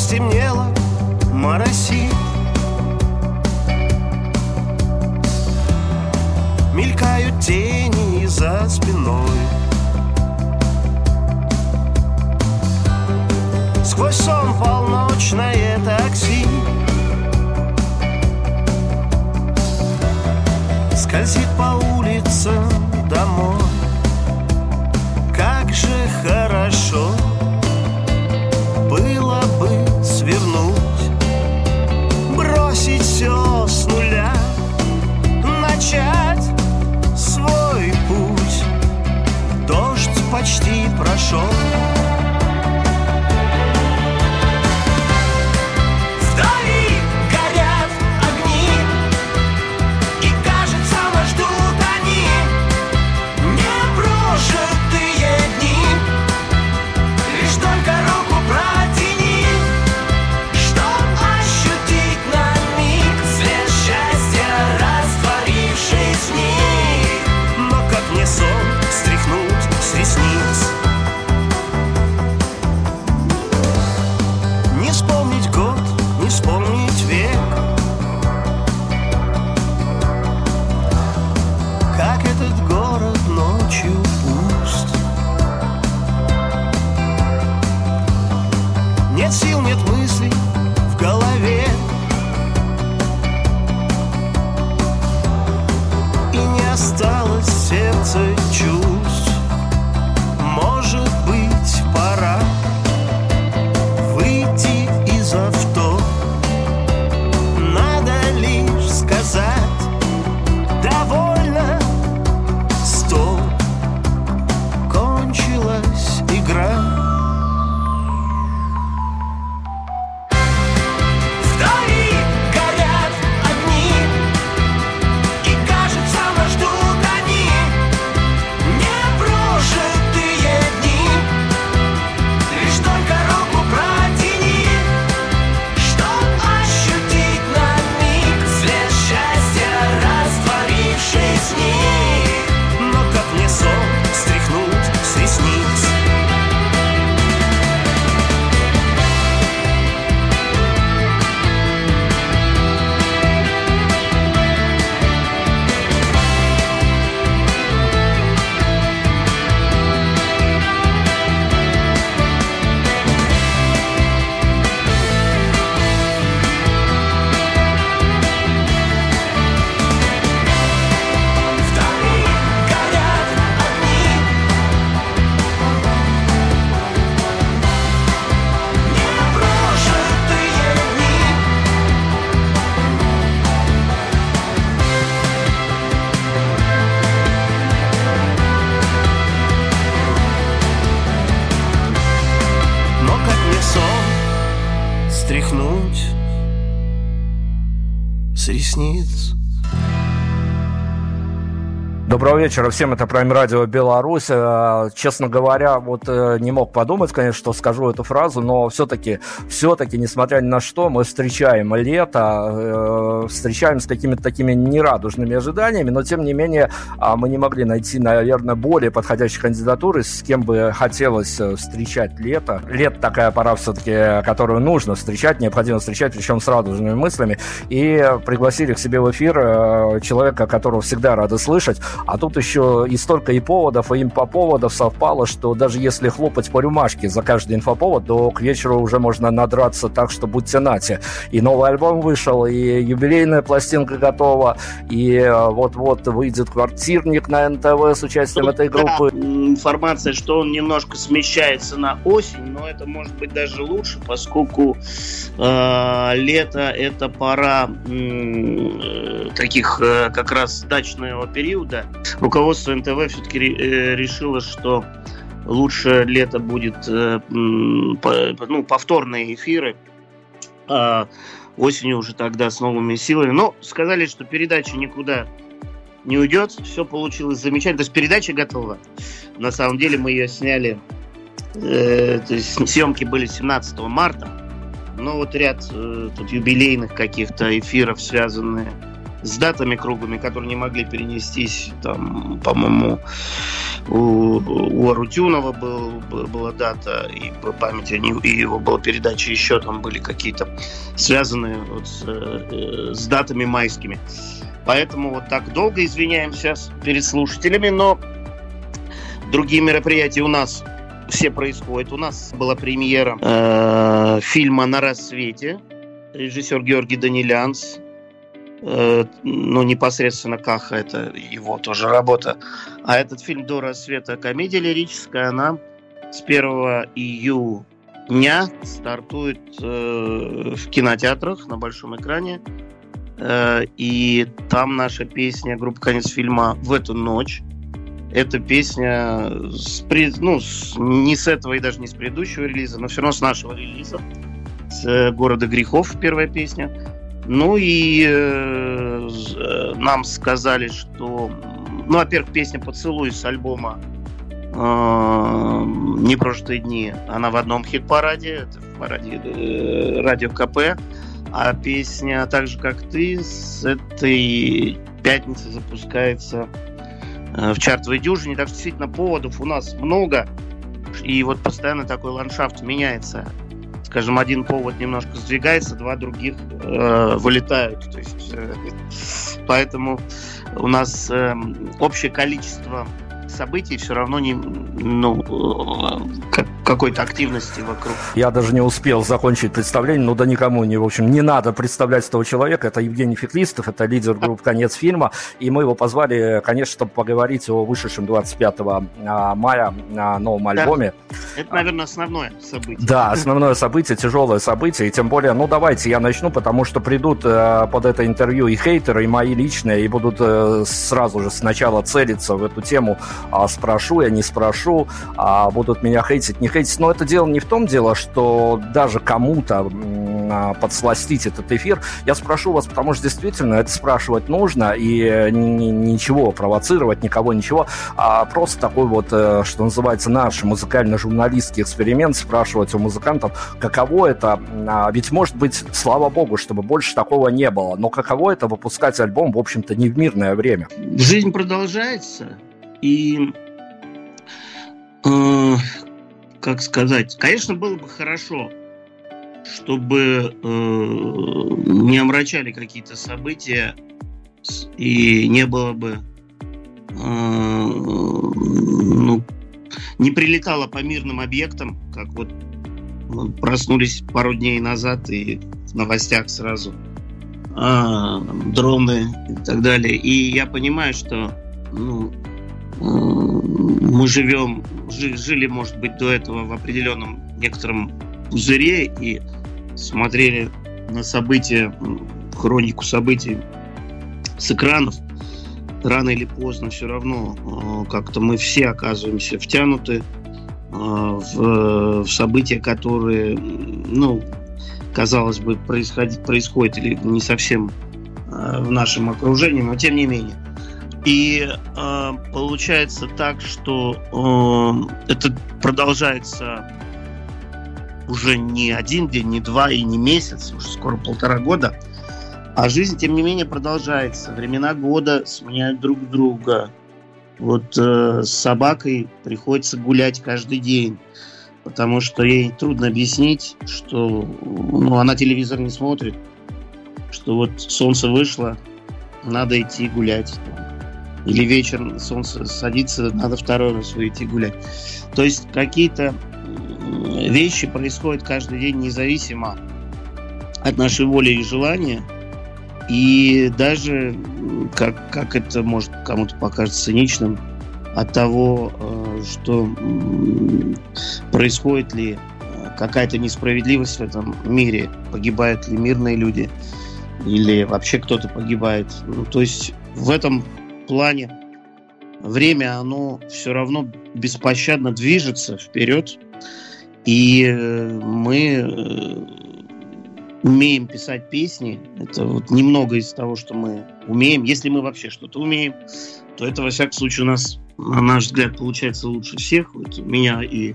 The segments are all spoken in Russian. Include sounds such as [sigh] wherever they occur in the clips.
Стемнело, моросит Мелькают тени за спиной. Сквозь сон полночное такси. Скользит по улицам домой. Как же хорошо было бы свернуть Бросить все с нуля Начать свой путь. Дождь почти прошел Доброго вечера всем, это Прайм Радио Беларусь. Э, Честно говоря, вот э, не мог подумать, конечно, что скажу эту фразу, но все-таки, все-таки, несмотря ни на что, мы встречаем лето, э, встречаем с какими-то такими нерадужными ожиданиями, но тем не менее а, мы не могли найти, наверное, более подходящей кандидатуры, с кем бы хотелось встречать лето. Лето такая пора все-таки, которую нужно встречать, необходимо встречать, причем с радужными мыслями. И пригласили к себе в эфир человека, которого всегда рады слышать, а тут еще и столько и поводов, и инфоповодов совпало, что даже если хлопать по рюмашке за каждый инфоповод, то к вечеру уже можно надраться так, что будьте нате. И новый альбом вышел, и юбилейная пластинка готова, и э, вот-вот выйдет квартирник на НТВ с участием этой группы. Информация, что он немножко смещается на осень, но это может быть даже лучше, поскольку э, лето это пора э, таких э, как раз дачного периода. Руководство НТВ все-таки решило, что лучше лето будет э, ну, повторные эфиры. А осенью уже тогда с новыми силами. Но сказали, что передача никуда не уйдет. Все получилось замечательно. То есть передача готова. На самом деле мы ее сняли. Э, то есть съемки были 17 марта. Но вот ряд э, тут юбилейных каких-то эфиров, связанные с датами круглыми, которые не могли перенестись, там, по-моему, у, у Арутюнова был, была дата, и по памяти и его была передача еще там были какие-то связанные вот с, э, с датами майскими. Поэтому вот так долго извиняемся перед слушателями, но другие мероприятия у нас все происходят. У нас была премьера э, фильма «На рассвете», режиссер Георгий Данилянс, Э, ну, непосредственно Каха, это его тоже работа. А этот фильм «До рассвета» комедия лирическая, она с 1 июня стартует э, в кинотеатрах на большом экране. Э, и там наша песня группы «Конец фильма» «В эту ночь». Эта песня с, ну, с, не с этого и даже не с предыдущего релиза, но все равно с нашего релиза. С «Города грехов» первая песня. Ну и э, э, нам сказали, что, ну, во-первых, песня «Поцелуй» с альбома э, «Непрожитые дни», она в одном хит-параде, это в параде э, радио КП, а песня «Так же, как ты» с этой пятницы запускается э, в чартовой дюжине, так что действительно поводов у нас много, и вот постоянно такой ландшафт меняется. Скажем, один повод немножко сдвигается, два других э, вылетают. То есть, э, поэтому у нас э, общее количество событий все равно не, ну, как, какой-то активности вокруг. Я даже не успел закончить представление, но да никому не, в общем, не надо представлять этого человека. Это Евгений Феклистов, это лидер группы «Конец фильма», и мы его позвали, конечно, чтобы поговорить о вышедшем 25 а, мая на новом альбоме. Это, наверное, основное событие. Да, основное событие, тяжелое событие, и тем более, ну давайте я начну, потому что придут э, под это интервью и хейтеры, и мои личные, и будут э, сразу же сначала целиться в эту тему а, спрошу я, не спрошу, а будут меня хейтить, не хейтить. Но это дело не в том дело, что даже кому-то подсластить этот эфир. Я спрошу вас, потому что действительно это спрашивать нужно, и ничего провоцировать, никого, ничего, а просто такой вот, э, что называется, наш музыкально-журналистский эксперимент, спрашивать у музыкантов, каково это, а, ведь может быть, слава богу, чтобы больше такого не было, но каково это выпускать альбом, в общем-то, не в мирное время? Жизнь продолжается, и, э, как сказать, конечно, было бы хорошо, чтобы э, не омрачали какие-то события и не было бы, э, ну, не прилетало по мирным объектам, как вот проснулись пару дней назад и в новостях сразу а, дроны и так далее. И я понимаю, что ну, мы живем, жили, может быть, до этого в определенном некотором пузыре и смотрели на события, хронику событий с экранов, рано или поздно все равно э, как-то мы все оказываемся втянуты э, в, события, которые, ну, казалось бы, происходит, происходят или не совсем э, в нашем окружении, но тем не менее. И э, получается так, что э, это продолжается уже не один день, не два и не месяц, уже скоро полтора года. А жизнь, тем не менее, продолжается. Времена года сменяют друг друга. Вот э, с собакой приходится гулять каждый день, потому что ей трудно объяснить, что ну, она телевизор не смотрит, что вот солнце вышло, надо идти гулять или вечером солнце садится, надо второй раз выйти гулять. То есть какие-то вещи происходят каждый день независимо от нашей воли и желания. И даже, как, как это может кому-то покажется циничным, от того, э, что происходит ли э, какая-то несправедливость в этом мире, погибают ли мирные люди, или вообще кто-то погибает. Ну, то есть в этом плане время, оно все равно беспощадно движется вперед, и э, мы э, умеем писать песни. Это вот немного из того, что мы умеем. Если мы вообще что-то умеем, то это, во всяком случае, у нас, на наш взгляд, получается лучше всех. Вот меня и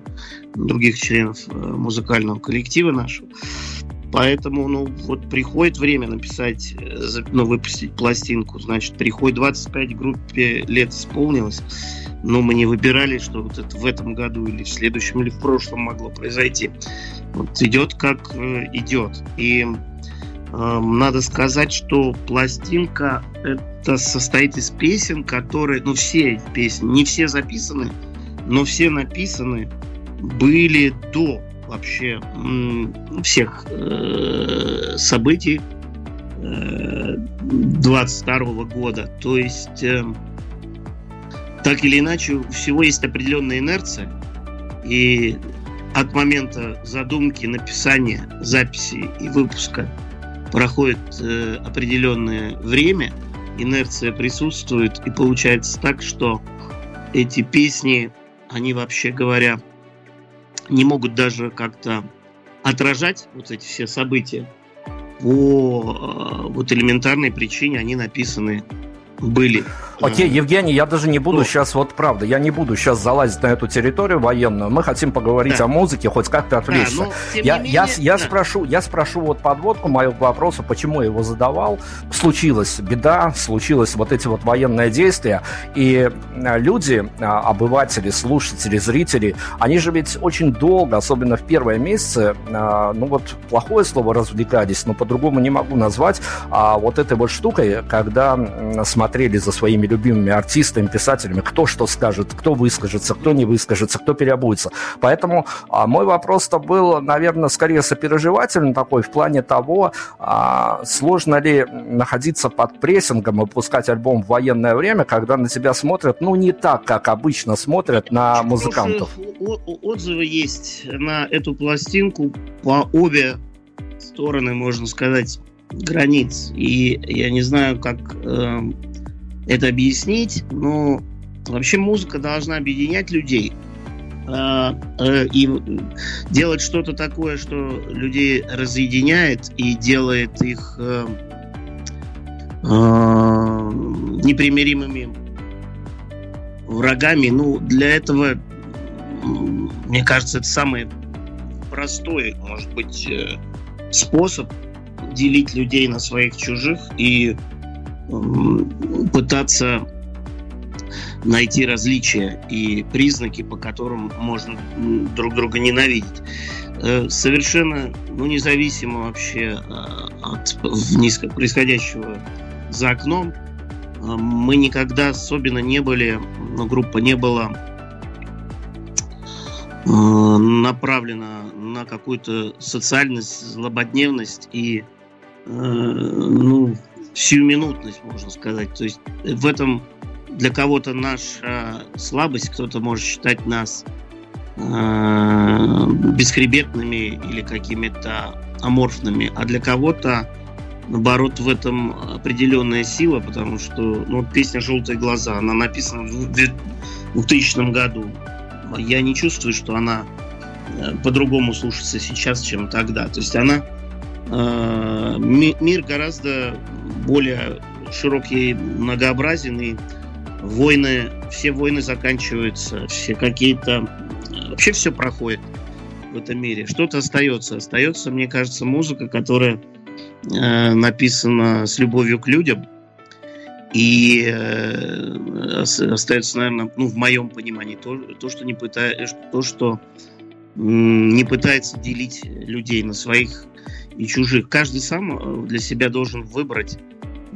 других членов э, музыкального коллектива нашего. Поэтому, ну, вот приходит время написать, ну, выпустить пластинку, значит, приходит 25 группе лет исполнилось, но мы не выбирали, что вот это в этом году или в следующем, или в прошлом могло произойти. Вот идет как э, идет. И э, надо сказать, что пластинка это состоит из песен, которые, ну все песни, не все записаны, но все написаны были до вообще всех э, событий э, 22 года. То есть э, так или иначе, у всего есть определенная инерция, и от момента задумки, написания, записи и выпуска проходит э, определенное время, инерция присутствует, и получается так, что эти песни, они вообще говоря, не могут даже как-то отражать вот эти все события по э, вот элементарной причине они написаны были. Окей, Евгений, я даже не буду сейчас, вот правда, я не буду сейчас залазить на эту территорию военную. Мы хотим поговорить да. о музыке, хоть как-то отвлечься. Да, ну, я, менее, я, я, да. спрошу, я спрошу вот подводку моего вопроса, почему я его задавал. Случилась беда, случилось вот эти вот военные действия, и а, люди, а, обыватели, слушатели, зрители, они же ведь очень долго, особенно в первые месяцы, а, ну вот плохое слово развлекались, но по-другому не могу назвать, а вот этой вот штукой, когда смотрели за своими своими любимыми артистами, писателями, кто что скажет, кто выскажется, кто не выскажется, кто переобуется. Поэтому а, мой вопрос-то был, наверное, скорее сопереживательный такой в плане того, а, сложно ли находиться под прессингом и выпускать альбом в военное время, когда на тебя смотрят, ну, не так, как обычно смотрят на музыкантов. Отзывы есть на эту пластинку по обе стороны, можно сказать, границ. И я не знаю, как э, это объяснить, но вообще музыка должна объединять людей а, э, и делать что-то такое, что людей разъединяет и делает их э, э, непримиримыми врагами. Ну, для этого, мне кажется, это самый простой, может быть, способ делить людей на своих чужих и пытаться найти различия и признаки, по которым можно друг друга ненавидеть. Э, совершенно ну, независимо вообще э, от низко происходящего за окном, э, мы никогда особенно не были, ну, группа не была направлена на какую-то социальность, злободневность и ну, сиюминутность, можно сказать. То есть в этом для кого-то наша слабость, кто-то может считать нас э, бесхребетными или какими-то аморфными, а для кого-то наоборот в этом определенная сила, потому что ну, песня «Желтые глаза», она написана в 2000 году. Я не чувствую, что она э, по-другому слушается сейчас, чем тогда. То есть она э, мир гораздо более широкий, многообразен, и войны, все войны заканчиваются, все какие-то... Вообще все проходит в этом мире. Что-то остается. Остается, мне кажется, музыка, которая э, написана с любовью к людям. И э, остается, наверное, ну, в моем понимании, то, то что не пытается, то, что не пытается делить людей на своих и чужих. Каждый сам э, для себя должен выбрать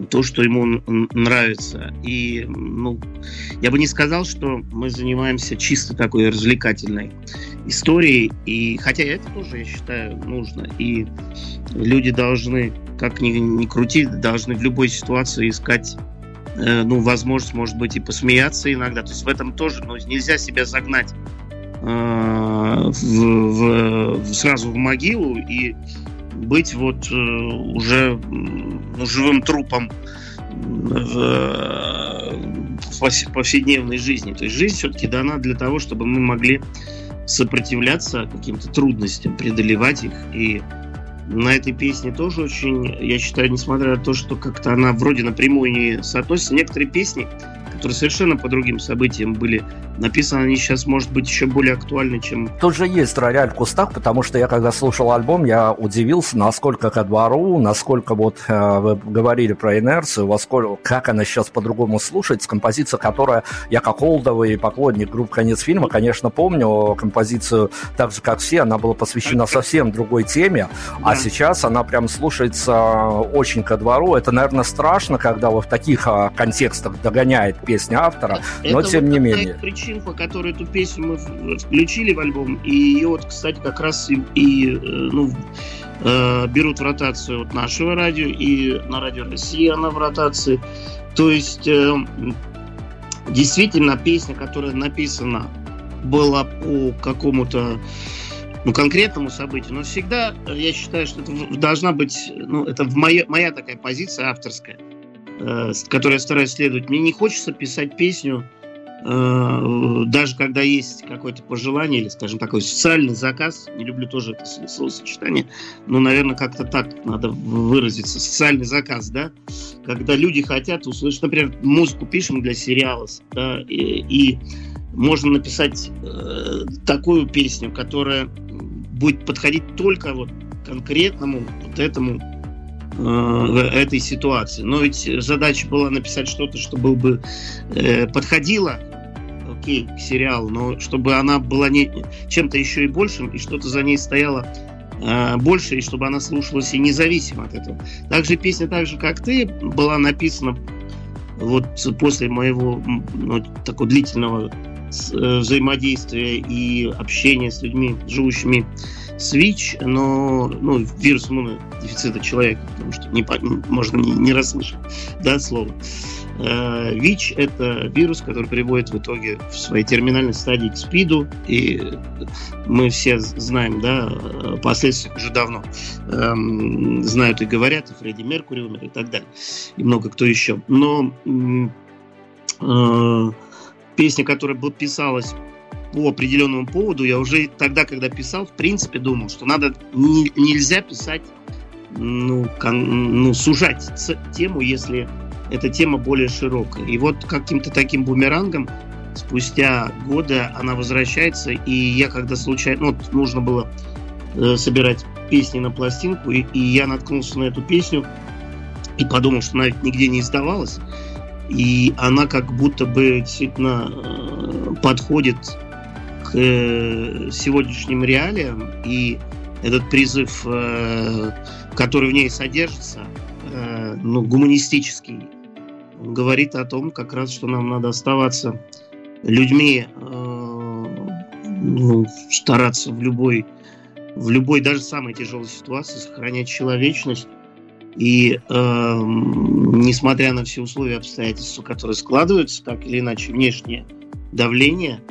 то, что ему нравится. И, ну, я бы не сказал, что мы занимаемся чисто такой развлекательной историей. И хотя это тоже, я считаю, нужно. И люди должны, как ни, ни крути, должны в любой ситуации искать э, ну, возможность, может быть, и посмеяться иногда. То есть в этом тоже ну, нельзя себя загнать э, в, в, сразу в могилу и быть вот э, уже живым трупом в, в повседневной жизни. То есть жизнь все-таки дана для того, чтобы мы могли сопротивляться каким-то трудностям, преодолевать их. И на этой песне тоже очень, я считаю, несмотря на то, что как-то она вроде напрямую не соотносится, некоторые песни, которые совершенно по другим событиям были написаны, они сейчас, может быть, еще более актуальны, чем... Тут же есть рояль в кустах, потому что я, когда слушал альбом, я удивился, насколько ко двору, насколько вот э, вы говорили про инерцию, во сколько, как она сейчас по-другому слушается. Композиция, которая я как олдовый поклонник группы «Конец фильма», конечно, помню композицию так же, как все, она была посвящена совсем другой теме, а да. а сейчас она прям слушается очень ко двору. Это, наверное, страшно, когда вот в таких а, контекстах догоняет песня автора, Это но тем вот не менее. Причина причин, по которой эту песню мы включили в альбом, и ее вот, кстати, как раз и, и э, ну, э, берут в ротацию от нашего радио, и на радио России она в ротации. То есть, э, действительно, песня, которая написана была по какому-то ну, конкретному событию, но всегда я считаю, что это должна быть, ну, это моя, моя такая позиция авторская, которой я стараюсь следовать. Мне не хочется писать песню, Э, даже когда есть какое-то пожелание или, скажем, такой социальный заказ, не люблю тоже это словосочетание, но, наверное, как-то так надо выразиться, социальный заказ, да, когда люди хотят услышать, например, музыку пишем для сериала, да, и, и можно написать э, такую песню, которая будет подходить только вот конкретному вот этому э, этой ситуации. Но ведь задача была написать что-то, что было бы э, подходило окей, к сериалу, но чтобы она была не чем-то еще и большим, и что-то за ней стояло э, больше, и чтобы она слушалась и независимо от этого. Также песня, так же как ты, была написана вот после моего ну, такого длительного э, взаимодействия и общения с людьми, живущими с ВИЧ, но ну, вирус иммунодефицита человека, потому что не, можно не, не расслышать [laughs] да, слово. Э, ВИЧ – это вирус, который приводит в итоге в своей терминальной стадии к СПИДу, и мы все знаем, да, последствия уже давно эм, знают и говорят, и Фредди Меркури умер, и так далее, и много кто еще. Но э, песня, которая писалась по определенному поводу, я уже тогда, когда писал, в принципе думал, что надо не, нельзя писать, ну, кон, ну, сужать тему, если эта тема более широкая. И вот каким-то таким бумерангом спустя годы она возвращается, и я когда случайно, ну, вот нужно было э, собирать песни на пластинку, и, и я наткнулся на эту песню и подумал, что она ведь нигде не издавалась, и она как будто бы действительно э, подходит к э, сегодняшним реалиям, и этот призыв, э, который в ней содержится, ну, гуманистический, говорит о том, как раз, что нам надо оставаться людьми, ну, стараться в любой, в любой, даже самой тяжелой ситуации сохранять человечность. И э, несмотря на все условия обстоятельства, которые складываются, так или иначе, внешнее давление,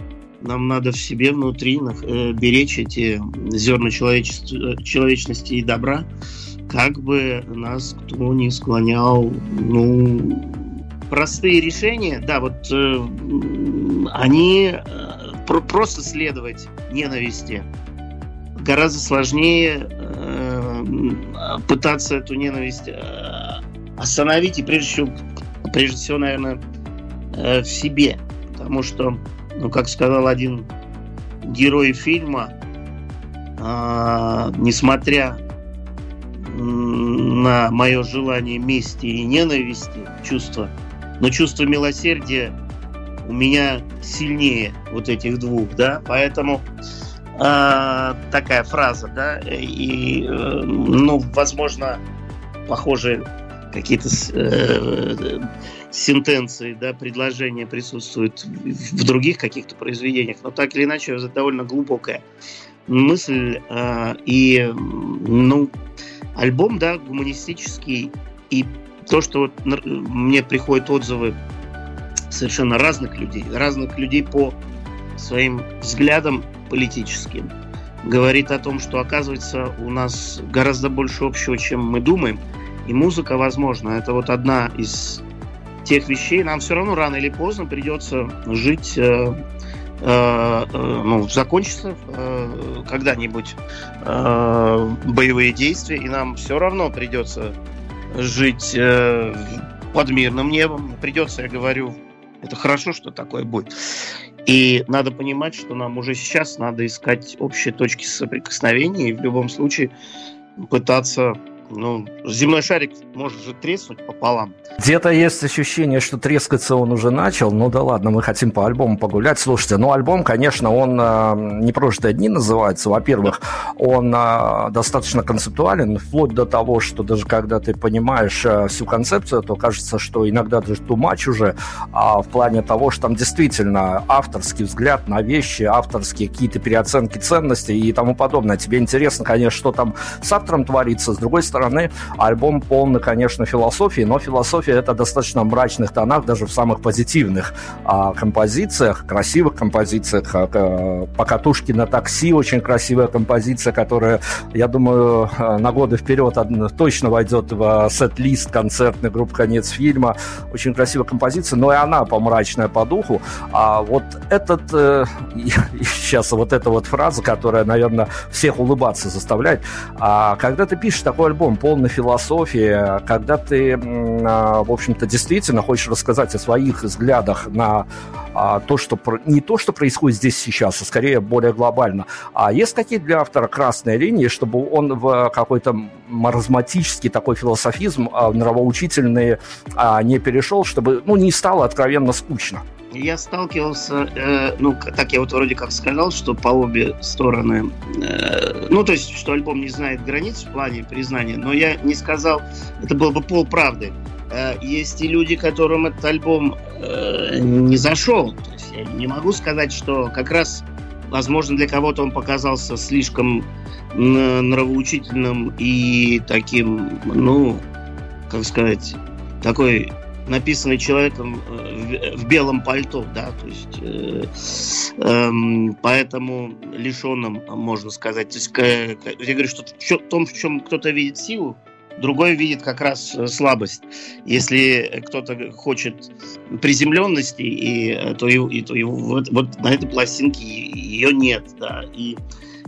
нам надо в себе внутри э, беречь эти зерна человечности и добра, как бы нас кто не склонял, ну, простые решения, да, вот э, они э, про просто следовать ненависти. Гораздо сложнее э, пытаться эту ненависть э, остановить и прежде всего, прежде всего, наверное, э, в себе. Потому что, ну, как сказал один герой фильма, э, несмотря на мое желание мести и ненависти, чувства, но чувство милосердия у меня сильнее вот этих двух, да, поэтому такая фраза, да, и, э, ну, возможно, похожие какие-то э, сентенции, да, предложения присутствуют в других каких-то произведениях, но так или иначе это довольно глубокая мысль э, и, ну, альбом, да, гуманистический и то, что вот мне приходят отзывы совершенно разных людей, разных людей по своим взглядам политическим, говорит о том, что оказывается у нас гораздо больше общего, чем мы думаем, и музыка, возможно, это вот одна из тех вещей, нам все равно рано или поздно придется жить э, э, ну, закончится э, когда-нибудь э, боевые действия, и нам все равно придется жить э, под мирным небом. Придется, я говорю, это хорошо, что такое будет. И надо понимать, что нам уже сейчас надо искать общие точки соприкосновения и в любом случае пытаться ну, земной шарик может же треснуть пополам. Где-то есть ощущение, что трескаться он уже начал. Ну да ладно, мы хотим по альбому погулять. Слушайте, ну альбом, конечно, он э, не «Прожитые дни» называется. Во-первых, он э, достаточно концептуален, вплоть до того, что даже когда ты понимаешь э, всю концепцию, то кажется, что иногда даже тумач уже а в плане того, что там действительно авторский взгляд на вещи, авторские какие-то переоценки ценностей и тому подобное. Тебе интересно, конечно, что там с автором творится. С другой стороны, стороны, альбом полный, конечно, философии, но философия это достаточно мрачных тонах, даже в самых позитивных а, композициях, красивых композициях. А, Покатушки на такси очень красивая композиция, которая, я думаю, на годы вперед точно войдет в а, сет-лист концертной группы «Конец фильма». Очень красивая композиция, но и она помрачная по духу. А вот этот, э, [laughs] сейчас вот эта вот фраза, которая, наверное, всех улыбаться заставляет. А когда ты пишешь такой альбом, полной философии, когда ты, а, в общем-то, действительно хочешь рассказать о своих взглядах на а, то, что не то, что происходит здесь сейчас, а скорее более глобально. А есть какие для автора красные линии, чтобы он в какой-то маразматический такой философизм а, нравоучительный не перешел, чтобы ну, не стало откровенно скучно? Я сталкивался, э, ну, так я вот вроде как сказал, что по обе стороны, э, ну, то есть, что альбом не знает границ в плане признания, но я не сказал, это было бы полправды. Э, есть и люди, которым этот альбом э, не зашел. То есть я не могу сказать, что как раз, возможно, для кого-то он показался слишком нравоучительным и таким, ну, как сказать, такой написанный человеком э, в, белом пальто, да, то есть э, э, поэтому лишенным, можно сказать, то есть, я говорю, что в том, в чем кто-то видит силу, другой видит как раз э, слабость. Если кто-то хочет приземленности, и, то, и, то его, вот, вот на этой пластинке ее нет, да, и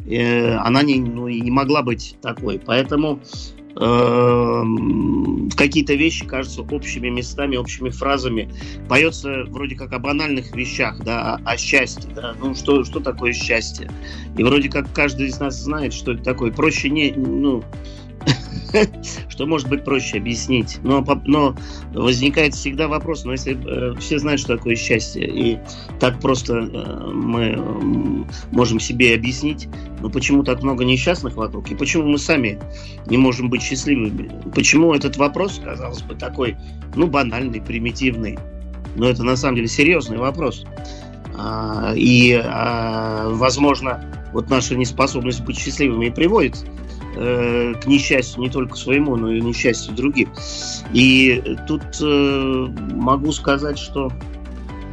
э, она не, ну, не могла быть такой. Поэтому какие-то вещи кажутся общими местами, общими фразами. Поется вроде как о банальных вещах, да, о, о счастье, да, ну что, что такое счастье. И вроде как каждый из нас знает, что это такое. Проще не, ну, [laughs] что может быть проще объяснить. Но, но возникает всегда вопрос, но если э, все знают, что такое счастье, и так просто э, мы можем себе объяснить, но почему так много несчастных вокруг, и почему мы сами не можем быть счастливыми? Почему этот вопрос, казалось бы, такой, ну, банальный, примитивный, но это на самом деле серьезный вопрос. А, и, а, возможно, вот наша неспособность быть счастливыми и приводит Э, к несчастью не только своему, но и несчастью других. И тут э, могу сказать, что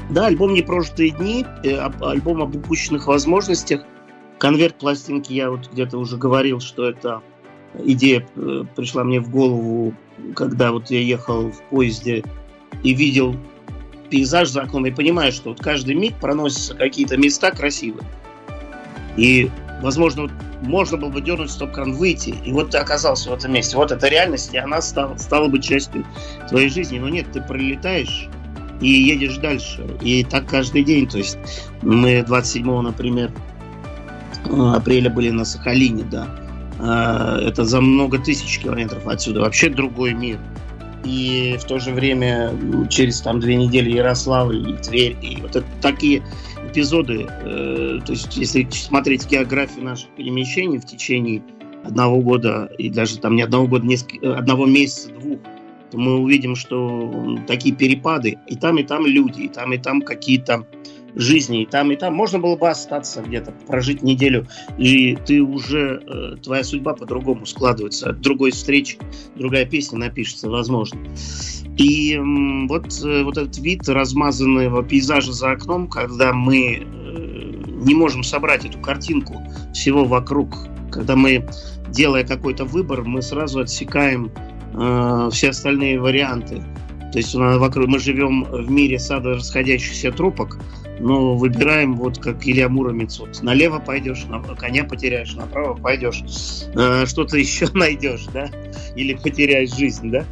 да, альбом «Непрожитые дни», э, альбом об упущенных возможностях, конверт пластинки, я вот где-то уже говорил, что это идея э, пришла мне в голову, когда вот я ехал в поезде и видел пейзаж за окном, и понимаю, что вот каждый миг проносятся какие-то места красивые. И, возможно, вот можно было бы дернуть стоп-кран, выйти, и вот ты оказался в этом месте. Вот эта реальность, и она стала, стала бы частью твоей жизни. Но нет, ты пролетаешь и едешь дальше. И так каждый день. То есть мы 27 например, апреля были на Сахалине, да. А, это за много тысяч километров отсюда. Вообще другой мир. И в то же время через там две недели Ярославль и Тверь. И вот это такие эпизоды, э, то есть если смотреть географию наших перемещений в течение одного года и даже там не одного года, несколько, одного месяца, двух, то мы увидим, что такие перепады, и там, и там люди, и там, и там какие-то жизни, и там, и там. Можно было бы остаться где-то, прожить неделю, и ты уже, э, твоя судьба по-другому складывается. От другой встречи, другая песня напишется, возможно. И вот, э, вот этот вид размазанного пейзажа за окном, когда мы э, не можем собрать эту картинку всего вокруг, когда мы, делая какой-то выбор, мы сразу отсекаем э, все остальные варианты. То есть вокруг, мы живем в мире сада расходящихся тропок, но выбираем, вот как Илья Муромец, вот налево пойдешь, на, коня потеряешь, направо пойдешь, э, что-то [laughs] еще найдешь, да, или потеряешь жизнь, да,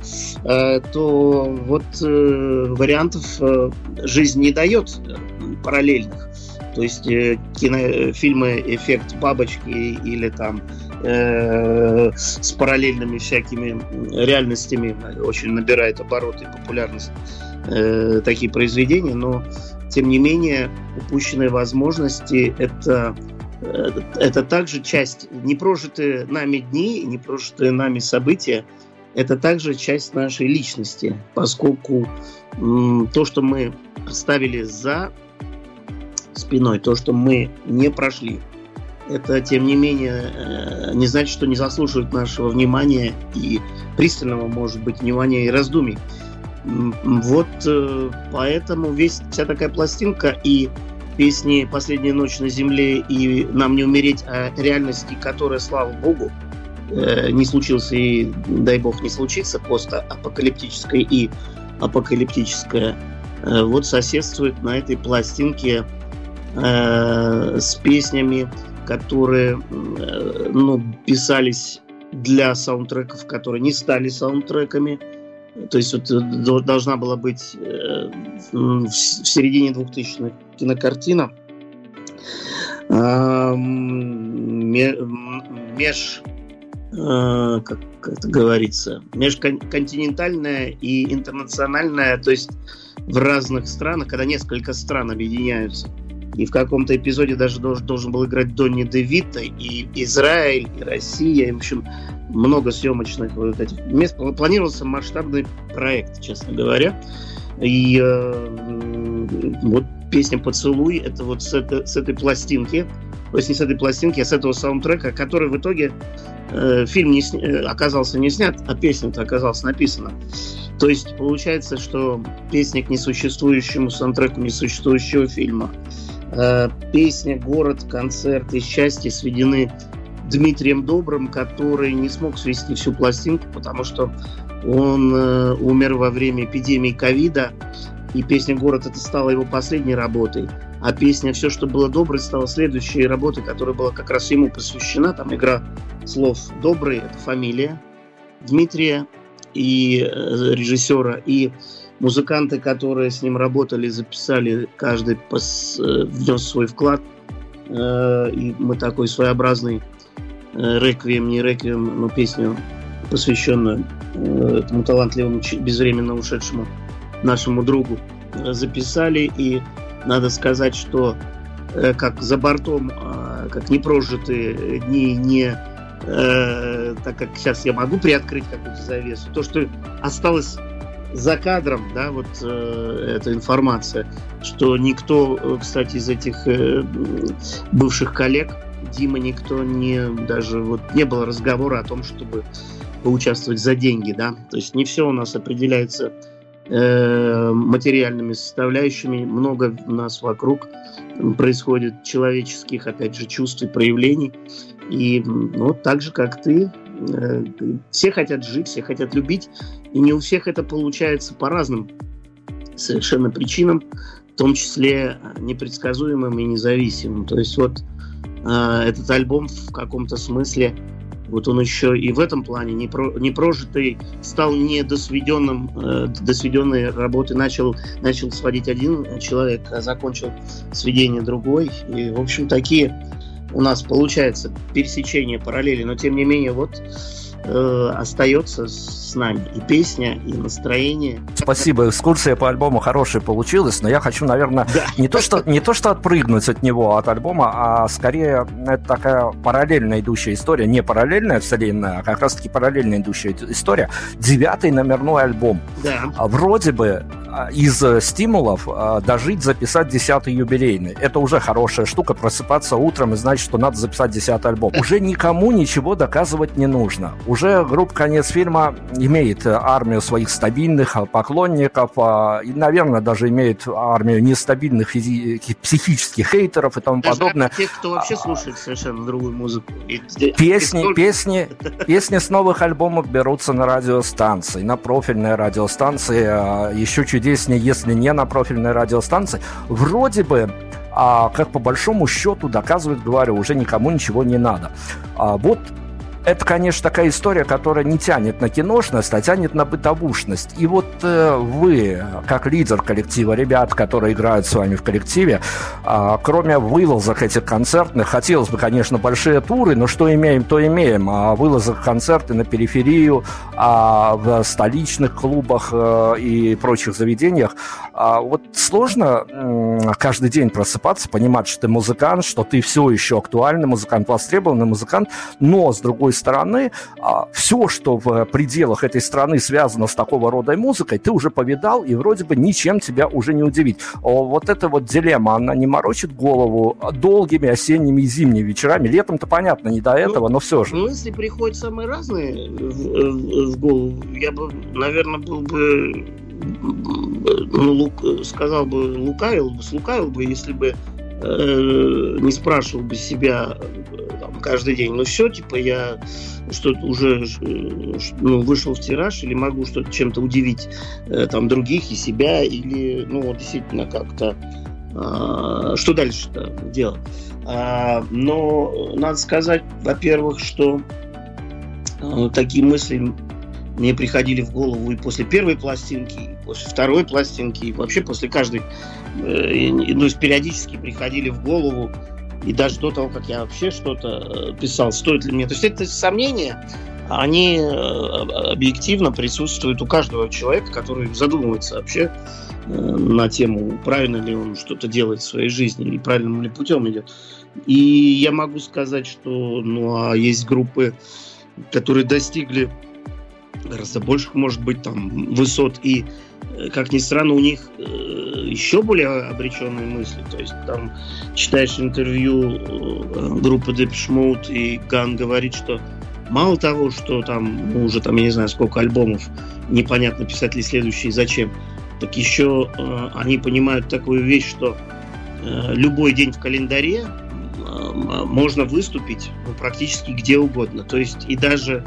э, то вот э, вариантов э, жизнь не дает э, параллельных. То есть э, кинофильмы «Эффект бабочки» или там э, с параллельными всякими реальностями очень набирает обороты и популярность э, такие произведения, но тем не менее упущенные возможности это э, это также часть непрожитые нами дни, непрожитые нами события, это также часть нашей личности, поскольку то, что мы оставили за спиной, то, что мы не прошли, это, тем не менее, э, не значит, что не заслуживает нашего внимания и пристального, может быть, внимания и раздумий. Вот э, поэтому весь, вся такая пластинка и песни «Последняя ночь на земле» и «Нам не умереть» о реальности, которая, слава богу, э, не случился и, дай бог, не случится, постапокалиптическая и апокалиптическая, вот соседствует на этой пластинке э, с песнями, которые э, ну, писались для саундтреков, которые не стали саундтреками. То есть вот, э, должна была быть э, в середине 2000-х кинокартина э, меж э, как это говорится, межконтинентальная и интернациональная, то есть в разных странах, когда несколько стран объединяются – и в каком-то эпизоде даже должен, должен был играть Донни Девита, и Израиль, и Россия, и, в общем, много съемочных вот этих мест. Планировался масштабный проект, честно говоря. И э, вот песня «Поцелуй» — это вот с, это, с этой пластинки, то есть не с этой пластинки, а с этого саундтрека, который в итоге э, фильм не сня... Э, оказался не снят, а песня-то оказалась написана. То есть получается, что песня к несуществующему саундтреку несуществующего фильма – Э, песня, город, концерт и счастье сведены Дмитрием Добрым, который не смог свести всю пластинку, потому что он э, умер во время эпидемии ковида, и песня «Город» это стала его последней работой, а песня «Все, что было доброе» стала следующей работой, которая была как раз ему посвящена. Там игра слов «Добрый» — это фамилия Дмитрия и э, режиссера, и Музыканты, которые с ним работали, записали, каждый пос, э, внес свой вклад. Э, и мы такой своеобразный реквием, не реквием, но песню, посвященную этому талантливому, безвременно ушедшему нашему другу, записали. И надо сказать, что как за бортом, а, как непрожитые дни, не так как сейчас я могу приоткрыть какую-то завесу, то, что осталось за кадром, да, вот э, эта информация, что никто, э, кстати, из этих э, бывших коллег, Дима, никто не, даже вот не было разговора о том, чтобы поучаствовать за деньги, да, то есть не все у нас определяется э, материальными составляющими, много у нас вокруг происходит человеческих, опять же, чувств и проявлений, и ну, так же, как ты, Э, все хотят жить, все хотят любить, и не у всех это получается по разным совершенно причинам, в том числе непредсказуемым и независимым. То есть вот этот альбом в каком-то смысле, вот он еще и в этом плане не, про, не прожитый, стал не досведенным, э, досведенной работы начал, начал сводить один человек, а закончил сведение другой. И, в общем, такие у нас получается пересечение параллели, но тем не менее вот э, остается с нами и песня, и настроение. Спасибо, экскурсия по альбому хорошая получилась, но я хочу, наверное, да. не, то, что, не то что отпрыгнуть от него, от альбома, а скорее это такая параллельно идущая история, не параллельная вселенная, а как раз-таки параллельно идущая история. Девятый номерной альбом. Да. А вроде бы а, из э, стимулов а, дожить, записать десятый юбилейный. Это уже хорошая штука, просыпаться утром и знать, что надо записать десятый альбом. Уже никому ничего доказывать не нужно уже группа «Конец фильма» имеет армию своих стабильных поклонников, и, наверное, даже имеет армию нестабильных физи- психических хейтеров и тому Даже подобное. тех, кто вообще слушает совершенно другую музыку. И- Песни, песни, [laughs] песни с новых альбомов берутся на радиостанции, на профильные радиостанции. а, Еще чудеснее, если не на профильной радиостанции. Вроде бы, а, как по большому счету доказывает, говорю, уже никому ничего не надо. А, вот это, конечно, такая история, которая не тянет на киношность, а тянет на бытовушность. И вот э, вы, как лидер коллектива, ребят, которые играют с вами в коллективе, а, кроме вылазок этих концертных, хотелось бы, конечно, большие туры, но что имеем, то имеем. А вылазок концерты на периферию, а, в столичных клубах э, и прочих заведениях. А, вот сложно м, каждый день просыпаться, понимать, что ты музыкант, что ты все еще актуальный музыкант, востребованный музыкант, но, с другой стороны, все, что в пределах этой страны связано с такого рода музыкой, ты уже повидал, и вроде бы ничем тебя уже не удивить. Вот эта вот дилемма, она не морочит голову долгими осенними и зимними вечерами. Летом-то понятно, не до этого, но все же. Мысли приходят самые разные в, в- в голову. Я бы, наверное, был бы ну, лук- сказал бы, лукавил бы, слукавил бы, если бы э, не спрашивал бы себя э, там, каждый день, ну все, типа я что-то уже э, ну, вышел в тираж или могу что-то чем-то удивить э, там других и себя, или ну вот действительно как-то а, что дальше-то делать. А, но надо сказать, во-первых, что э, такие мысли мне приходили в голову и после первой пластинки, и после второй пластинки, и вообще после каждой. э, Ну, то есть периодически приходили в голову, и даже до того, как я вообще что-то э, писал, стоит ли мне. То есть это сомнения, они э, объективно присутствуют у каждого человека, который задумывается вообще э, на тему, правильно ли он что-то делает в своей жизни, и правильным ли путем идет. И я могу сказать, что ну, а есть группы, которые достигли гораздо больших, может быть, там высот, и, э, как ни странно, у них э, еще более обреченные мысли. То есть там читаешь интервью э, группы Mode, и Ган говорит, что мало того, что там ну, уже там, я не знаю, сколько альбомов, непонятно, писать ли следующие, зачем, так еще э, они понимают такую вещь, что э, любой день в календаре э, можно выступить ну, практически где угодно. То есть и даже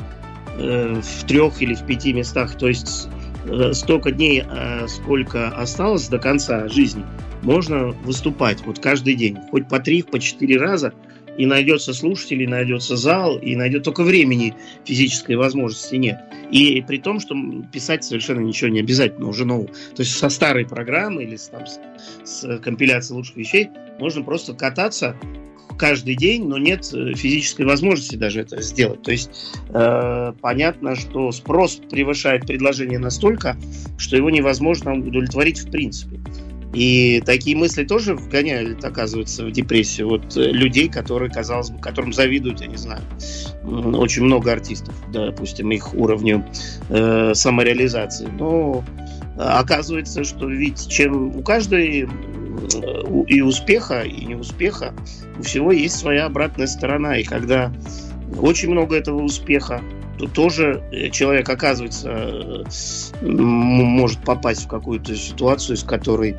в трех или в пяти местах. То есть э, столько дней, э, сколько осталось до конца жизни, можно выступать вот каждый день. Хоть по три, по четыре раза. И найдется слушатель, и найдется зал, и найдет только времени физической возможности нет. И при том, что писать совершенно ничего не обязательно уже нового. То есть со старой программы или с, там, с, с компиляцией лучших вещей можно просто кататься каждый день, но нет э, физической возможности даже это сделать. То есть э, понятно, что спрос превышает предложение настолько, что его невозможно удовлетворить в принципе. И такие мысли тоже вгоняют, оказывается, в депрессию вот э, людей, которые, казалось бы, которым завидуют, я не знаю, очень много артистов, допустим, их уровню э, самореализации. Но оказывается, что ведь чем у каждой у- и успеха, и неуспеха у всего есть своя обратная сторона. И когда очень много этого успеха, то тоже э, человек, оказывается, э, может попасть в какую-то ситуацию, с которой,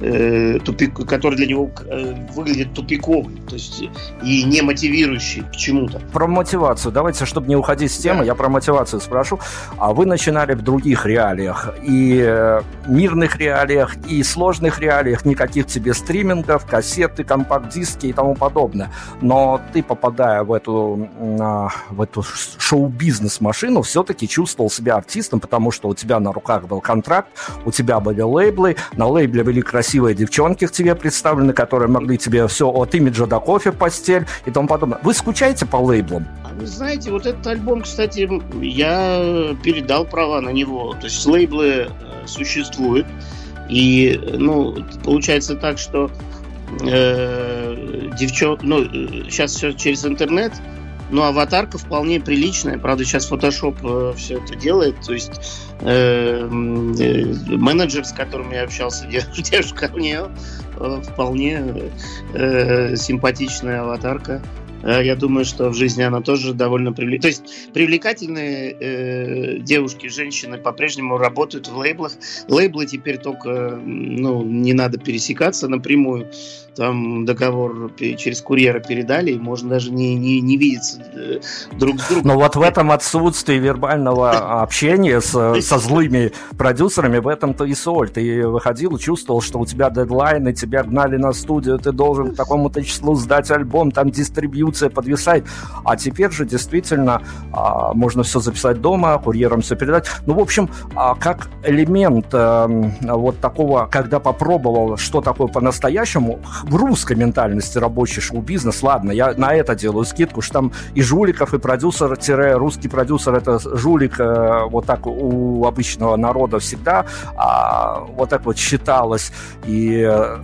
э, тупик, которая для него э, выглядит тупиковой, то есть и не мотивирующей к чему-то. Про мотивацию. Давайте, чтобы не уходить с темы, Да. я про мотивацию спрошу. А вы начинали в других реалиях, и э, мирных реалиях, и сложных реалиях, никаких тебе стримингов, кассеты, компакт-диски и тому подобное. Но ты, попадая в эту, а, в эту шоу-бизнес-машину, все-таки чувствовал себя артистом, потому что у тебя на руках был контракт, у тебя были лейблы, на лейбле были красивые девчонки к тебе представлены, которые могли тебе все от имиджа до кофе постель и тому подобное. Вы скучаете по лейблам? А вы знаете, вот этот альбом, кстати, я передал права на него. То есть лейблы э, существуют. И, ну, получается так, что э, девчон... ну, э, сейчас все через интернет, но аватарка вполне приличная. Правда, сейчас Photoshop все это делает. То есть э, э, менеджер, с которым я общался, [laughs] девушка, у нее э, вполне э, симпатичная аватарка. Э, я думаю, что в жизни она тоже довольно привлекательная. То есть привлекательные э, девушки, женщины по-прежнему работают в лейблах. Лейблы теперь только, ну, не надо пересекаться напрямую там договор через курьера передали, и можно даже не, не, не видеться э, друг с другом. Но вот в этом отсутствии вербального общения с, со злыми продюсерами, в этом-то и соль. Ты выходил чувствовал, что у тебя дедлайны, тебя гнали на студию, ты должен к такому-то числу сдать альбом, там дистрибьюция подвисает. А теперь же действительно а, можно все записать дома, курьерам все передать. Ну, в общем, а, как элемент а, вот такого, когда попробовал, что такое по-настоящему, в русской ментальности рабочий шоу-бизнес, ладно, я на это делаю скидку, что там и жуликов, и продюсер, русский продюсер, это жулик, э, вот так у обычного народа всегда а, вот так вот считалось, и э,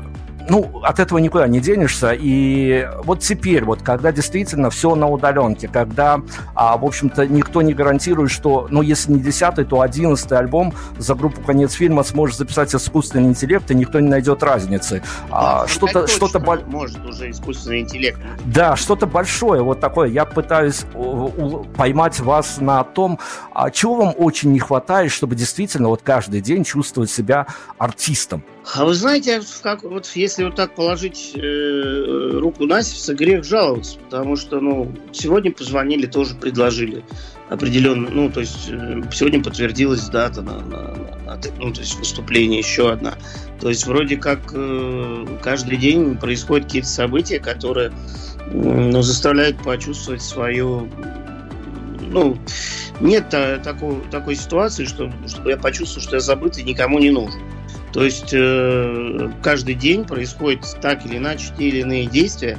ну, от этого никуда не денешься. И вот теперь, вот, когда действительно все на удаленке, когда, а, в общем-то, никто не гарантирует, что, ну, если не десятый, то одиннадцатый альбом за группу «Конец фильма» сможет записать искусственный интеллект, и никто не найдет разницы. А, что-то, что-то может уже искусственный интеллект. Да, что-то большое вот такое. Я пытаюсь поймать вас на том, а чего вам очень не хватает, чтобы действительно вот каждый день чувствовать себя артистом. А вы знаете, как, вот если вот так положить э, руку на сердце, грех жаловаться, потому что, ну, сегодня позвонили, тоже предложили определенно, ну, то есть э, сегодня подтвердилась дата на, на, на, ну, то есть выступление еще одна. То есть вроде как э, каждый день происходят какие-то события, которые э, ну, заставляют почувствовать свою ну, нет такой, такой ситуации, что, чтобы я почувствовал, что я забыт и никому не нужен. То есть э, каждый день происходит так или иначе те или иные действия,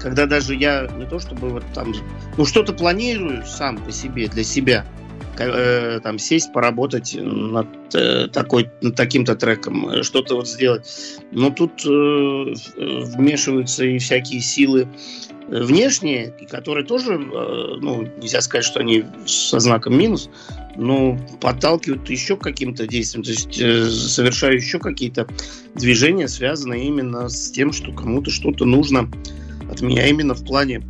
когда даже я не то чтобы вот там, ну что-то планирую сам по себе, для себя, э, там сесть, поработать над э, такой, над таким-то треком, что-то вот сделать. Но тут вмешиваются и всякие силы внешние, которые тоже, ну, нельзя сказать, что они со знаком минус, ну, подталкивают еще к каким-то действиям, то есть э, совершаю еще какие-то движения, связанные именно с тем, что кому-то что-то нужно от меня именно в плане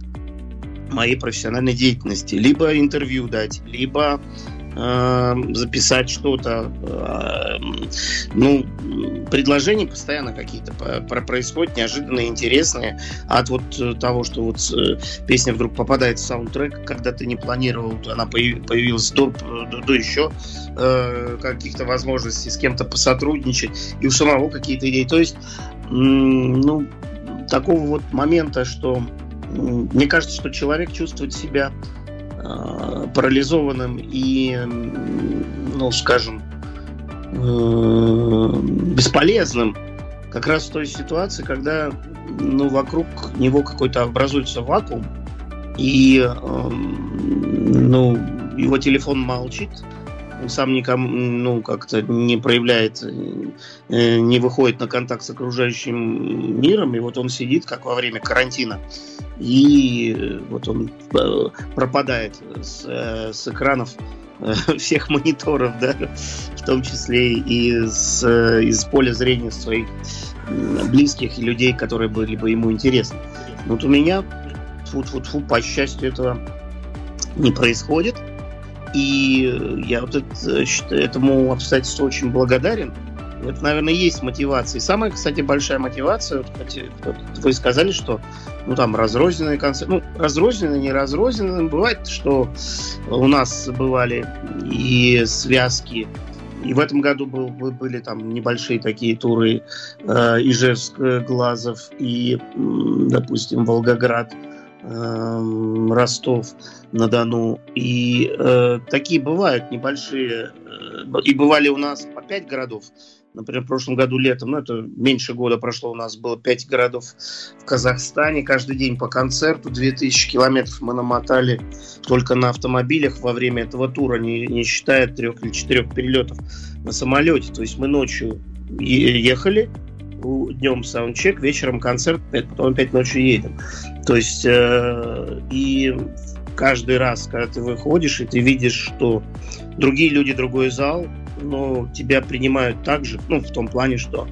моей профессиональной деятельности. Либо интервью дать, либо э, записать что-то. Э, ну, предложения постоянно какие-то происходят, неожиданные, интересные. От вот э, того, что вот э, песня вдруг попадает в саундтрек, когда ты не планировал, она появилась до, до, до еще э, каких-то возможностей с кем-то посотрудничать, и у самого какие-то идеи. То есть, ну, такого вот момента, что мне кажется, что человек чувствует себя парализованным и, ну, скажем, э, бесполезным как раз в той ситуации, когда ну, вокруг него какой-то образуется вакуум, и эм, ну, его телефон молчит, сам никому, ну, как-то не проявляет, э, не выходит на контакт с окружающим миром, и вот он сидит, как во время карантина, и вот он э, пропадает с, э, с экранов [laughs] всех мониторов, да, в том числе и с, из поля зрения своих близких и людей, которые были бы ему интересны. Вот у меня, фу-фу-фу, по счастью, этого не происходит. И я вот это, этому обстоятельству очень благодарен. Это, наверное, есть мотивация. И самая, кстати, большая мотивация, вот, кстати, вы сказали, что ну там разрозненные концерты. Ну, разрозненные, не разрозненные. Бывает, что у нас бывали и связки. И в этом году был, были там небольшие такие туры э, Ижевск, Глазов и, допустим, Волгоград. Ростов на Дону. И э, такие бывают небольшие. Э, и бывали у нас по пять городов. Например, в прошлом году летом, ну это меньше года прошло, у нас было пять городов в Казахстане. Каждый день по концерту, 2000 километров мы намотали только на автомобилях во время этого тура, не, не считая трех или четырех перелетов на самолете. То есть мы ночью ехали, днем саундчек, вечером концерт, потом опять ночью едем. То есть э, и каждый раз, когда ты выходишь, и ты видишь, что другие люди, другой зал, но тебя принимают так же, ну, в том плане, что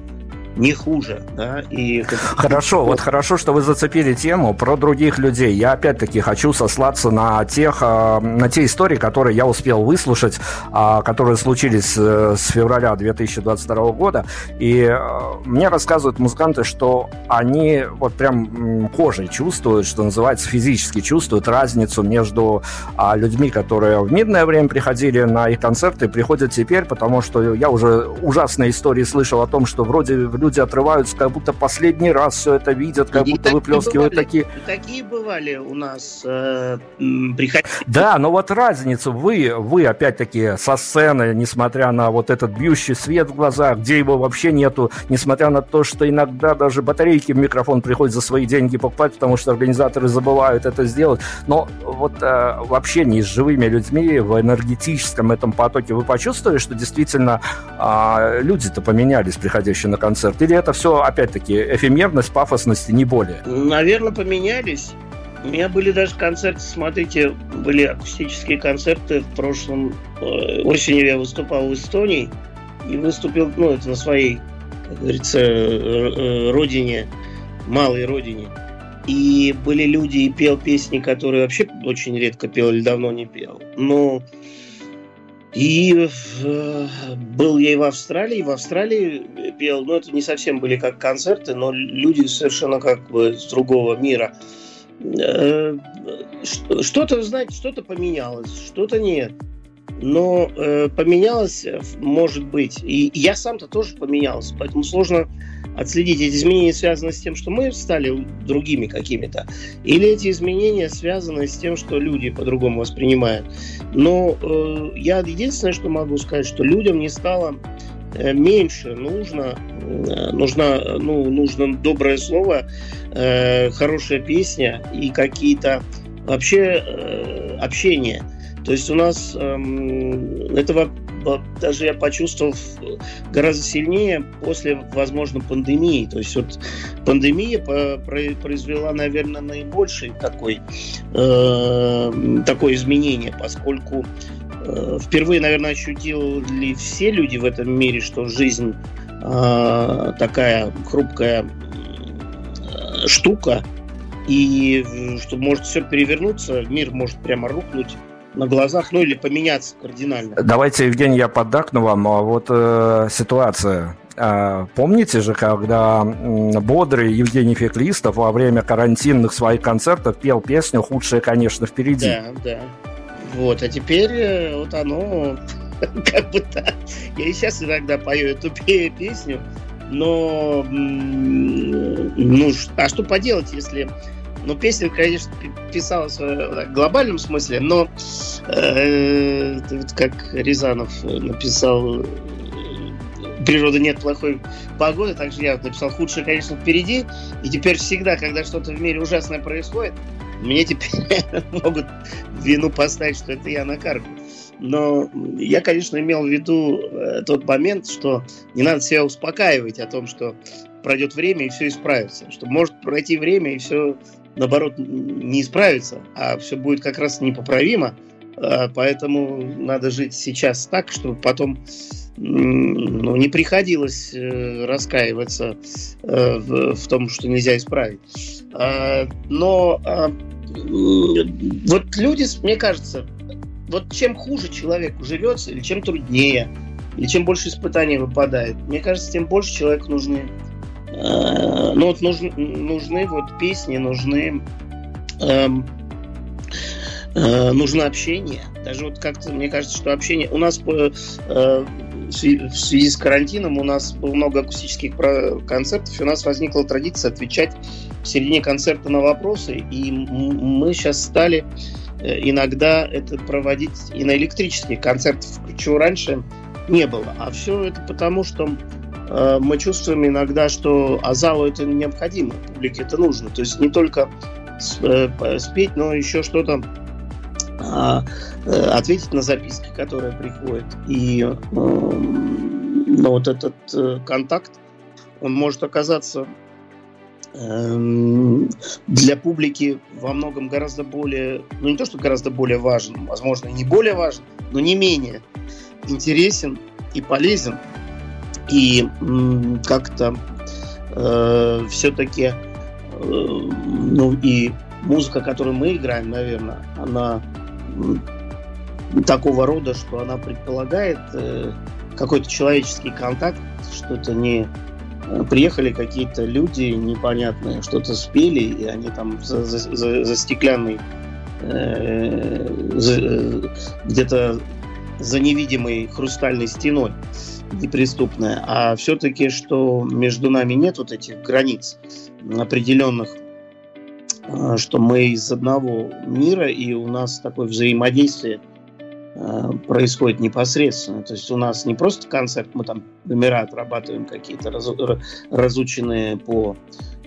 не хуже. Да? И... Хорошо, вот хорошо, что вы зацепили тему про других людей. Я опять-таки хочу сослаться на тех, а, на те истории, которые я успел выслушать, а, которые случились э, с февраля 2022 года. И э, мне рассказывают музыканты, что они вот прям кожей чувствуют, что называется, физически чувствуют разницу между а, людьми, которые в мирное время приходили на их концерты, приходят теперь, потому что я уже ужасные истории слышал о том, что вроде люди отрываются, как будто последний раз все это видят, как и будто выплескивают такие... Такие бывали у нас э, приходили. Да, но вот разницу вы, вы опять-таки со сцены, несмотря на вот этот бьющий свет в глазах, где его вообще нету, несмотря на то, что иногда даже батарейки в микрофон приходится за свои деньги покупать, потому что организаторы забывают это сделать. Но вот э, в общении с живыми людьми, в энергетическом этом потоке вы почувствовали, что действительно э, люди-то поменялись, приходящие на концерт? Или это все, опять-таки, эфемерность, пафосность не более? Наверное, поменялись. У меня были даже концерты, смотрите, были акустические концерты в прошлом э, осенью я выступал в Эстонии и выступил, ну, это на своей, как говорится, э, э, родине, малой родине. И были люди и пел песни, которые вообще очень редко пел или давно не пел. Но и э, был я и в Австралии, и в Австралии пел, ну это не совсем были как концерты, но люди совершенно как бы с другого мира. Э, что-то, знаете, что-то поменялось, что-то нет. Но э, поменялось, может быть. И я сам-то тоже поменялся, поэтому сложно отследить, эти изменения связаны с тем, что мы стали другими какими-то, или эти изменения связаны с тем, что люди по-другому воспринимают. Но э, я единственное, что могу сказать, что людям не стало э, меньше нужно, э, нужно, ну, нужно доброе слово, э, хорошая песня и какие-то вообще э, общения. То есть у нас э, этого даже я почувствовал гораздо сильнее после, возможно, пандемии. То есть вот пандемия произвела, наверное, наибольший такой, э, такое изменение, поскольку э, впервые, наверное, ощутили все люди в этом мире, что жизнь э, такая хрупкая э, штука, и что может все перевернуться, мир может прямо рухнуть на глазах, ну или поменяться кардинально. Давайте, Евгений, я поддакну вам. А вот э, ситуация. Э, помните же, когда бодрый Евгений Феклистов во время карантинных своих концертов пел песню «Худшее, конечно, впереди». Да, да. Вот, а теперь э, вот оно [laughs] как бы так. Я и сейчас иногда пою эту песню, но ну, а что поделать, если ну, песня, конечно, писалась в глобальном смысле, но э, как Рязанов написал природы нет плохой погоды, также я написал худшее, конечно, впереди. И теперь всегда, когда что-то в мире ужасное происходит, мне теперь [laughs] могут вину поставить, что это я накаркал. Но я, конечно, имел в виду э, тот момент, что не надо себя успокаивать о том, что пройдет время и все исправится. Что может пройти время и все наоборот, не исправится, а все будет как раз непоправимо. А, поэтому надо жить сейчас так, чтобы потом ну, не приходилось э, раскаиваться э, в, том, что нельзя исправить. А, но а, вот люди, мне кажется, вот чем хуже человеку живется, или чем труднее, или чем больше испытаний выпадает, мне кажется, тем больше человеку нужны ну вот нужны, нужны вот песни, нужны эм, э, нужно общение. Даже вот как-то мне кажется, что общение у нас э, в связи с карантином у нас было много акустических концертов, и у нас возникла традиция отвечать в середине концерта на вопросы, и мы сейчас стали э, иногда это проводить и на электрических концертах, чего раньше не было. А все это потому, что Э, мы чувствуем иногда, что а залу это необходимо, публике это нужно. То есть не только э, спеть, но еще что-то а, э, ответить на записки, которые приходят. И ну, вот этот контакт, он может оказаться эм, для публики во многом гораздо более, ну не то, что гораздо более важен, возможно, не более важен, но не менее интересен и полезен, И как-то э, все-таки, э, ну и музыка, которую мы играем, наверное, она такого рода, что она предполагает э, какой-то человеческий контакт, что это не э, приехали какие-то люди непонятные, что-то спели, и они там за, за, за, за стеклянной э, э, где-то за невидимой хрустальной стеной неприступная, а все-таки, что между нами нет вот этих границ определенных, э, что мы из одного мира, и у нас такое взаимодействие – Э, происходит непосредственно. То есть у нас не просто концерт, мы там номера отрабатываем какие-то раз, разученные по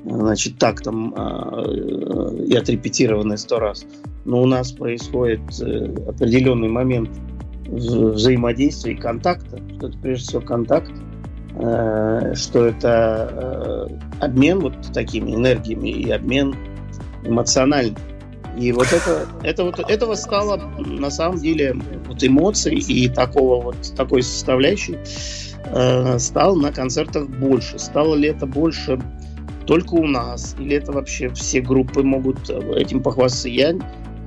значит, тактам э, и отрепетированные сто раз. Но у нас происходит э, определенный момент взаимодействия и контакта, что это прежде всего контакт, что это обмен вот такими энергиями и обмен эмоциональный. И вот это, это вот этого стало на самом деле вот эмоций и такого вот такой составляющей э, стало на концертах больше. Стало ли это больше только у нас или это вообще все группы могут этим похвастаться? Я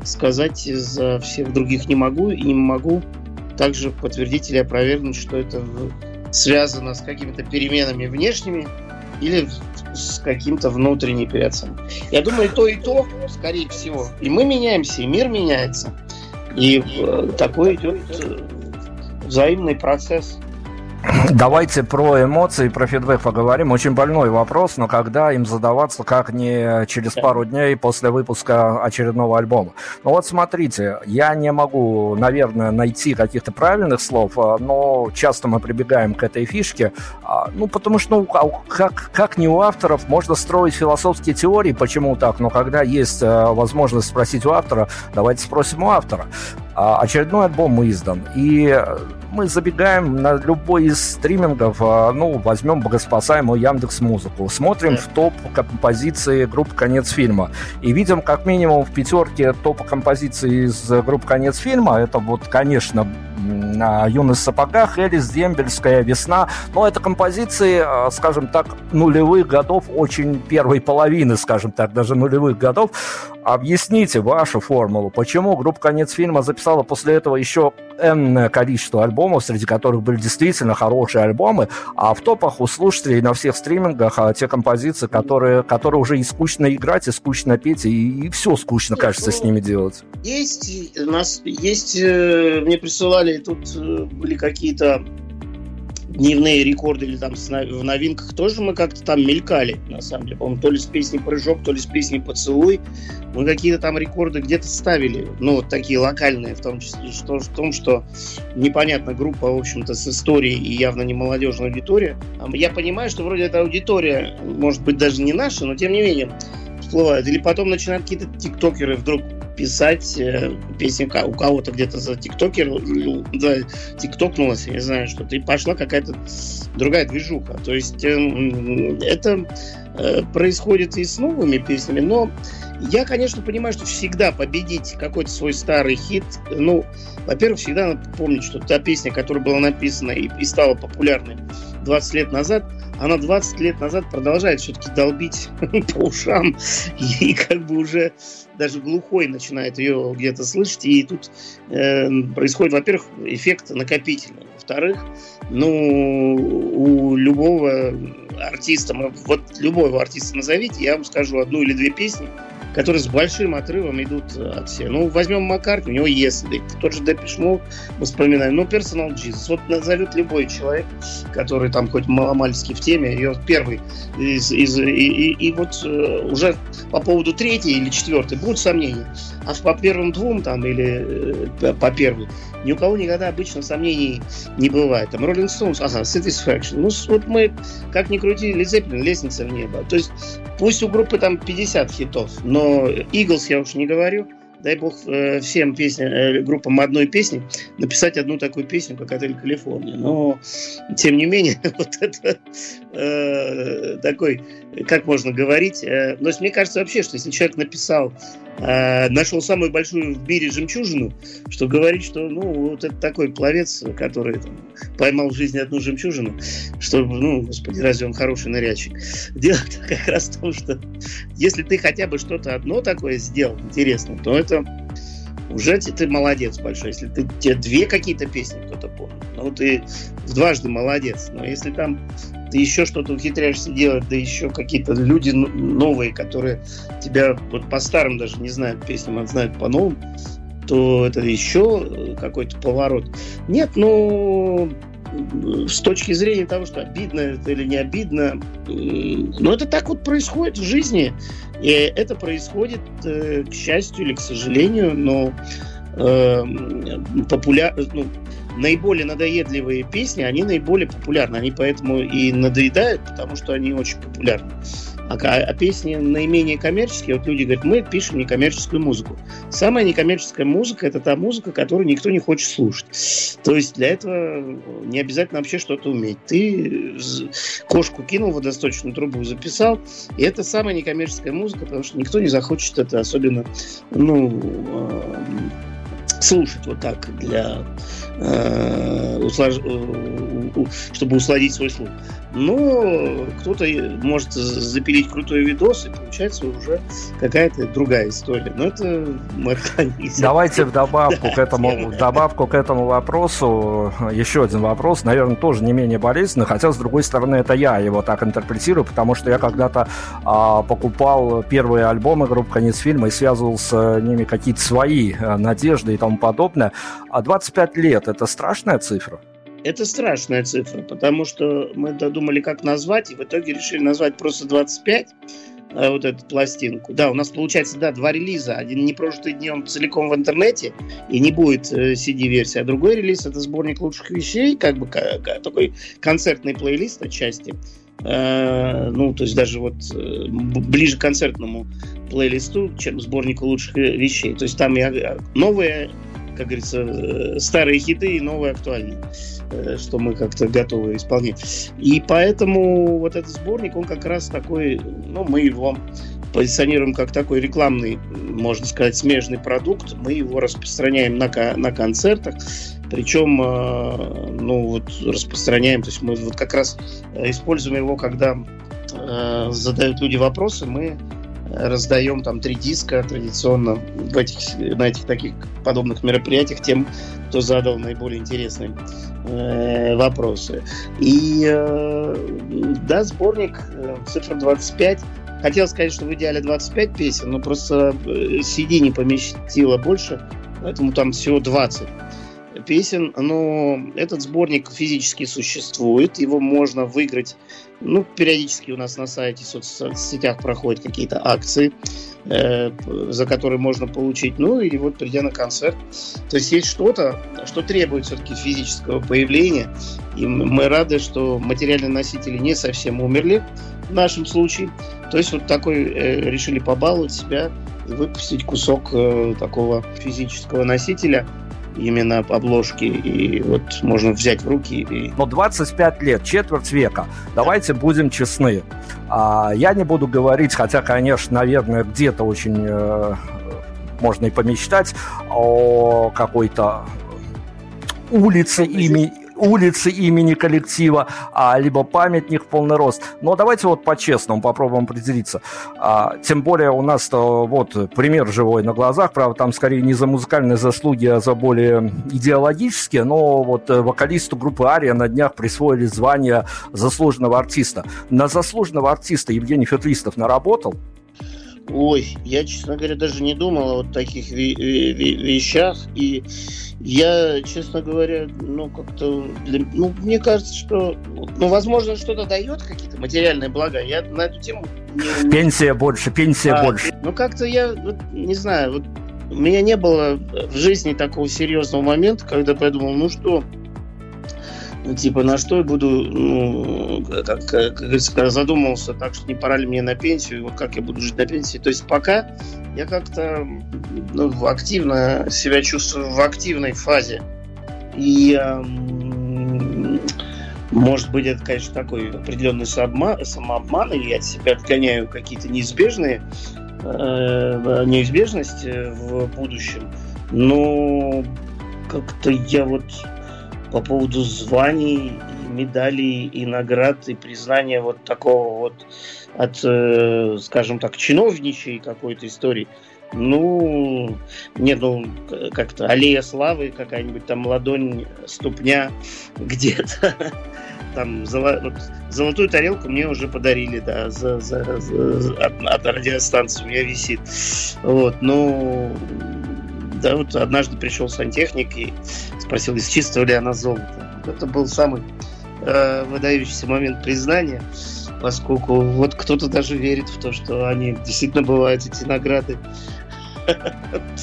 сказать за всех других не могу и не могу также подтвердить или опровергнуть, что это связано с какими-то переменами внешними или с каким-то внутренней переоценкой. Я думаю, то, и то, скорее всего. И мы меняемся, и мир меняется. И э, такой идет э, взаимный процесс. Давайте про эмоции, про фидбэк поговорим. Очень больной вопрос, но когда им задаваться, как не через пару дней после выпуска очередного альбома. Ну вот смотрите, я не могу, наверное, найти каких-то правильных слов, а, но часто мы прибегаем к этой фишке, а, ну потому что, ну, а как, как не у авторов, можно строить философские теории, почему так, но когда есть возможность спросить у автора, давайте спросим у автора. Очередной альбом издан, и мы забегаем на любой из стримингов, а, ну, возьмем богоспасаемую Яндекс Музыку, смотрим в топ композиции группы «Конец фильма» и видим как минимум в пятерке топ композиций из группы «Конец фильма». Это вот, конечно, «Юность в сапогах», «Элис», «Дембельская», «Весна». Но это композиции, а, скажем так, нулевых годов, очень первой половины, скажем так, даже нулевых годов. Объясните вашу формулу, почему группа «Конец фильма» записала после этого еще энное количество альбомов, среди которых были действительно хорошие альбомы, а в топах у слушателей на всех стримингах а, те композиции, которые, которые уже и скучно играть, и скучно петь, и, и все скучно, кажется, с ними делать. Есть, у нас есть, э, мне присылали, тут э, были какие-то дневные рекорды или там в новинках тоже мы как-то там мелькали, на самом деле. По-моему, то ли с песней «Прыжок», то ли с песней «Поцелуй». Мы какие-то там рекорды где-то ставили, ну, вот такие локальные, в том числе, что, в том, что непонятно, группа, в общем-то, с историей и явно не молодежная аудитория. Я понимаю, что вроде эта аудитория, может быть, даже не наша, но тем не менее, всплывает. Или потом начинают какие-то тиктокеры вдруг писать э, песни у кого-то где-то за тиктокер, за тиктокнулась, я не знаю, что-то, и пошла какая-то другая движуха. То есть э, это происходит и с новыми песнями, но я, конечно, понимаю, что всегда победить какой-то свой старый хит, ну, во-первых, всегда надо помнить, что та песня, которая была написана и, и стала популярной 20 лет назад, она 20 лет назад продолжает все-таки долбить [laughs] по ушам и как бы уже даже глухой начинает ее где-то слышать, и тут э, происходит, во-первых, эффект накопительный, во-вторых, ну, у любого артиста, вот любого артиста назовите, я вам скажу одну или две песни, которые с большим отрывом идут от всех. Ну, возьмем Маккарт, у него Если, тот же Депиш мы вспоминаем, ну, Personal Jesus, вот назовет любой человек, который там хоть маломальски в теме, ее первый из, из, и, и, и вот э, уже по поводу третьей или четвертой будут сомнения, а по первым двум там или э, по первой ни у кого никогда обычно сомнений не бывает. Там Rolling Stones, ага, Satisfaction. Ну, вот мы, как ни крути, Лизеппелин, лестница в небо. То есть, пусть у группы там 50 хитов, но Eagles я уж не говорю, дай бог э, всем песня, э, группам одной песни написать одну такую песню, как «Отель Калифорния». Но, тем не менее, [laughs] вот это э, такой как можно говорить. Э, но мне кажется вообще, что если человек написал, э, нашел самую большую в мире жемчужину, что говорить, что ну вот это такой пловец, который там, поймал в жизни одну жемчужину, что, ну, господи, разве он хороший нырячик? [laughs] Дело [laughs] как раз в том, что если ты хотя бы что-то одно такое сделал интересно, то это уже ты молодец большой. Если ты, тебе две какие-то песни кто-то помнит, ну ты дважды молодец. Но если там ты еще что-то ухитряешься делать, да еще какие-то люди новые, которые тебя вот по старым даже не знают песням, а знают по новым, то это еще какой-то поворот. Нет, ну с точки зрения того, что обидно это или не обидно, но это так вот происходит в жизни. И это происходит, э, к счастью или к сожалению, но э, популяр... ну, наиболее надоедливые песни, они наиболее популярны. Они поэтому и надоедают, потому что они очень популярны. А, а песни наименее коммерческие, вот люди говорят, мы пишем некоммерческую музыку. Самая некоммерческая музыка – это та музыка, которую никто не хочет слушать. То есть для этого не обязательно вообще что-то уметь. Ты кошку кинул в водосточную трубу, записал, и это самая некоммерческая музыка, потому что никто не захочет это особенно, ну, э, слушать вот так для э, услож... Э, чтобы усладить свой слух. Но кто-то может запилить крутой видос, и получается уже какая-то другая история. Но это мы Давайте в добавку, [laughs] к этому, в добавку к этому вопросу еще один вопрос, наверное, тоже не менее болезненный, хотя, с другой стороны, это я его так интерпретирую, потому что я когда-то а, покупал первые альбомы группы «Конец фильма» и связывал с ними какие-то свои надежды и тому подобное. А 25 лет – это страшная цифра? Это страшная цифра, потому что мы додумали, как назвать, и в итоге решили назвать просто 25 э, вот эту пластинку. Да, у нас получается, да, два релиза. Один не прожитый днем целиком в интернете, и не будет э, CD-версия, а другой релиз – это сборник лучших вещей, как бы такой концертный плейлист отчасти. Э, ну, то есть даже вот ближе к концертному плейлисту, чем сборнику лучших вещей. То есть там и новые, как говорится, старые хиты и новые актуальные. Э, что мы как-то готовы исполнять. И поэтому вот этот сборник, он как раз такой, ну, мы его позиционируем как такой рекламный, можно сказать, смежный продукт. Мы его распространяем на, на концертах. Причем, э, ну, вот распространяем, то есть мы вот как раз используем его, когда э, задают люди вопросы, мы раздаем там три диска традиционно в этих, на этих таких подобных мероприятиях тем, кто задал наиболее интересные э, вопросы. И э, да, сборник э, цифра 25. Хотел сказать, что в идеале 25 песен, но просто CD э, не поместило больше, поэтому там всего 20 песен, но этот сборник физически существует, его можно выиграть, ну, периодически у нас на сайте, в соцсетях проходят какие-то акции, э, за которые можно получить, ну, и вот придя на концерт. То есть есть что-то, что требует все-таки физического появления, и мы рады, что материальные носители не совсем умерли в нашем случае. То есть вот такой э, решили побаловать себя и выпустить кусок э, такого физического носителя – именно обложки, и вот можно взять в руки. И... Но 25 лет, четверть века, давайте будем честны. А, я не буду говорить, хотя, конечно, наверное, где-то очень э, можно и помечтать о какой-то улице ими, улицы имени коллектива, а, либо памятник в полный рост. Но давайте вот по-честному попробуем определиться. А, тем более у нас вот пример живой на глазах, правда, там скорее не за музыкальные заслуги, а за более идеологические, но вот э, вокалисту группы Ария на днях присвоили звание заслуженного артиста. На заслуженного артиста Евгений Фетлистов наработал? Ой, я, честно говоря, даже не думал о вот таких вещах. И я, честно говоря, ну, как-то... Ну, мне кажется, что... Ну, возможно, что-то дает какие-то материальные блага. Я на эту тему... Не... Пенсия больше, пенсия а, больше. Ну, как-то я, вот, не знаю, вот у меня не было в жизни такого серьезного момента, когда подумал, ну что, типа, на что я буду, ну, как, как говорится, задумался так, что не пора ли мне на пенсию, вот как я буду жить на пенсии. То есть пока я как-то ну, активно себя чувствую в активной фазе. И эм, может быть, это, конечно, такой определенный самообман, самообман и я от себя отгоняю какие-то неизбежные э, неизбежности в будущем. Но как-то я вот по поводу званий, медалей и наград и признания вот такого вот от, э, скажем так, чиновничьей какой-то истории. Ну, нет, ну, как-то аллея славы, какая-нибудь там ладонь, ступня [laughs] где-то. Там золотую тарелку мне уже подарили, да, за, за, за, от, от радиостанции у меня висит. Вот, ну, да, вот однажды пришел сантехник и спросил, из чистого ли она золото. Это был самый э, выдающийся момент признания поскольку вот кто-то даже верит в то, что они действительно бывают, эти награды. [laughs]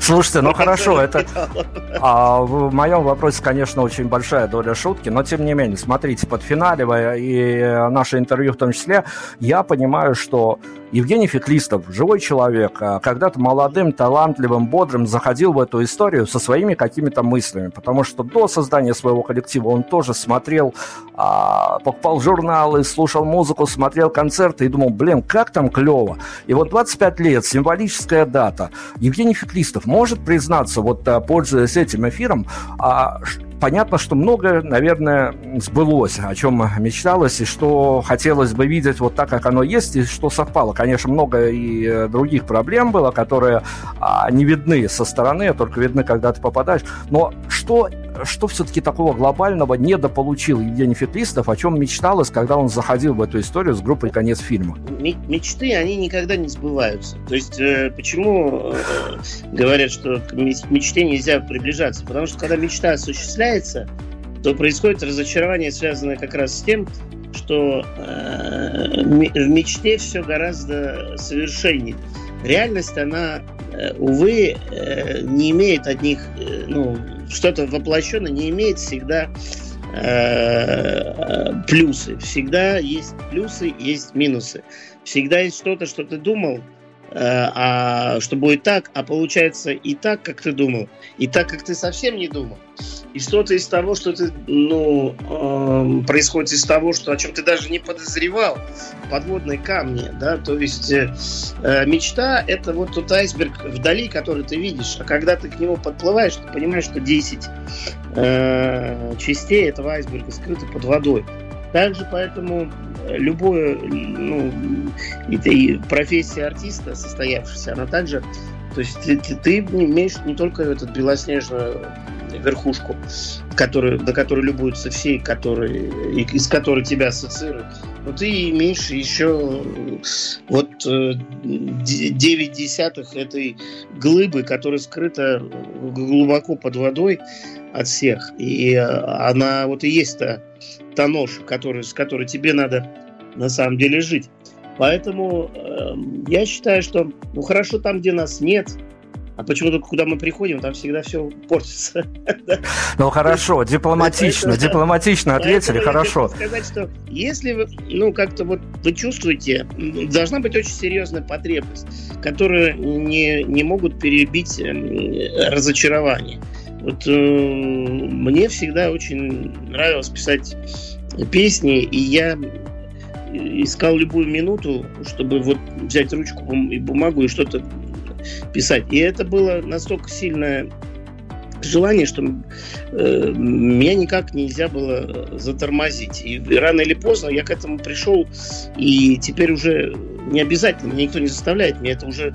Слушайте, ну хорошо, это... [laughs] А, в моем вопросе, конечно, очень большая доля шутки, но тем не менее, смотрите, подфиналивая и наше интервью в том числе, я понимаю, что Евгений Феклистов, живой человек, а, когда-то молодым, талантливым, бодрым заходил в эту историю со своими какими-то мыслями, потому что до создания своего коллектива он тоже смотрел, а, покупал журналы, слушал музыку, смотрел концерты и думал, блин, как там клево. И вот 25 лет, символическая дата. Евгений Феклистов может признаться, вот а, пользуясь этим эфиром, понятно, что многое, наверное, сбылось, о чем мечталось, и что хотелось бы видеть вот так, как оно есть, и что совпало. Конечно, много и э, других проблем было, которые а, не видны со стороны, а только видны, когда ты попадаешь. Но что что все-таки такого глобального недополучил Евгений Феклистов, о чем мечталось, когда он заходил в эту историю с группой «Конец фильма»? Мечты, они никогда не сбываются. То есть, э, почему э, говорят, что к мечте нельзя приближаться? Потому что, когда мечта осуществляется, то происходит разочарование, связанное как раз с тем, что э, в мечте все гораздо совершеннее. Реальность, она, увы, не имеет одних, ну, что-то воплощенное не имеет всегда плюсы. Всегда есть плюсы, есть минусы. Всегда есть что-то, что ты думал, а что будет так, а получается и так, как ты думал, и так, как ты совсем не думал и что-то из того, что ты, ну, э, происходит из того, что о чем ты даже не подозревал, подводные камни, да, то есть э, э, мечта это вот тот айсберг вдали, который ты видишь, а когда ты к нему подплываешь, ты понимаешь, что 10 э, частей этого айсберга скрыты под водой. Также поэтому любое, ну, это профессия артиста состоявшаяся, она также, то есть ты, ты имеешь не только этот белоснежную верхушку, который, до которой любуются все, которые, из которой тебя ассоциируют. Но ты имеешь еще вот 9 э, десятых этой глыбы, которая скрыта глубоко под водой от всех. И э, она вот и есть та, та нож, который, с которой тебе надо на самом деле жить. Поэтому э, я считаю, что ну хорошо там, где нас нет, а почему-то, куда мы приходим, там всегда все портится. [laughs] Ну хорошо, дипломатично, дипломатично ответили, хорошо. сказать, что если вы, ну, как-то вот вы чувствуете, должна быть очень серьезная потребность, которую не, не могут перебить эм, разочарование. Вот э, мне всегда очень нравилось писать песни, и я искал любую минуту, чтобы вот взять ручку и бумагу и что-то писать. И это было настолько сильное желание, что э, меня никак нельзя было затормозить. И рано или поздно я к этому пришел, и теперь уже не обязательно, никто не заставляет, мне это уже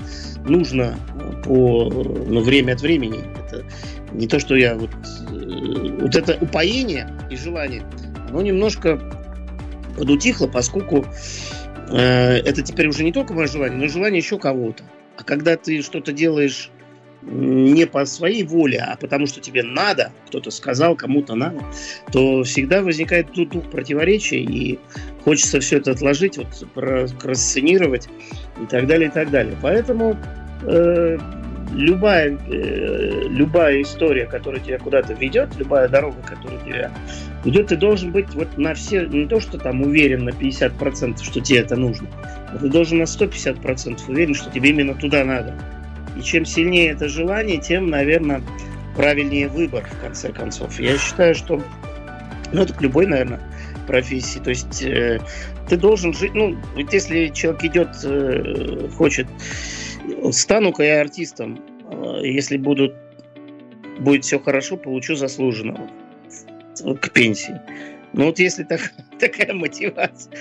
нужно по ну, время от времени. Это не то, что я вот... Э, вот это упоение и желание, оно немножко подутихло, поскольку э, это теперь уже не только мое желание, но и желание еще кого-то. А когда ты что-то делаешь не по своей воле, а потому что тебе надо, кто-то сказал, кому-то надо, то всегда возникает тут дух противоречия, и хочется все это отложить, вот, расценировать и так далее, и так далее. Поэтому э, любая, э, любая история, которая тебя куда-то ведет, любая дорога, которая тебя ведет, ты должен быть вот на все, не то, что там уверен на 50%, что тебе это нужно, а ты должен на 150% уверен, что тебе именно туда надо. И чем сильнее это желание, тем, наверное, правильнее выбор, в конце концов. Я считаю, что ну, это к любой, наверное, профессии. То есть э, ты должен жить, ну, ведь если человек идет, э, хочет, стану-ка я артистом, э, если будут, будет все хорошо, получу заслуженного к пенсии. Ну вот если так, [laughs] такая мотивация,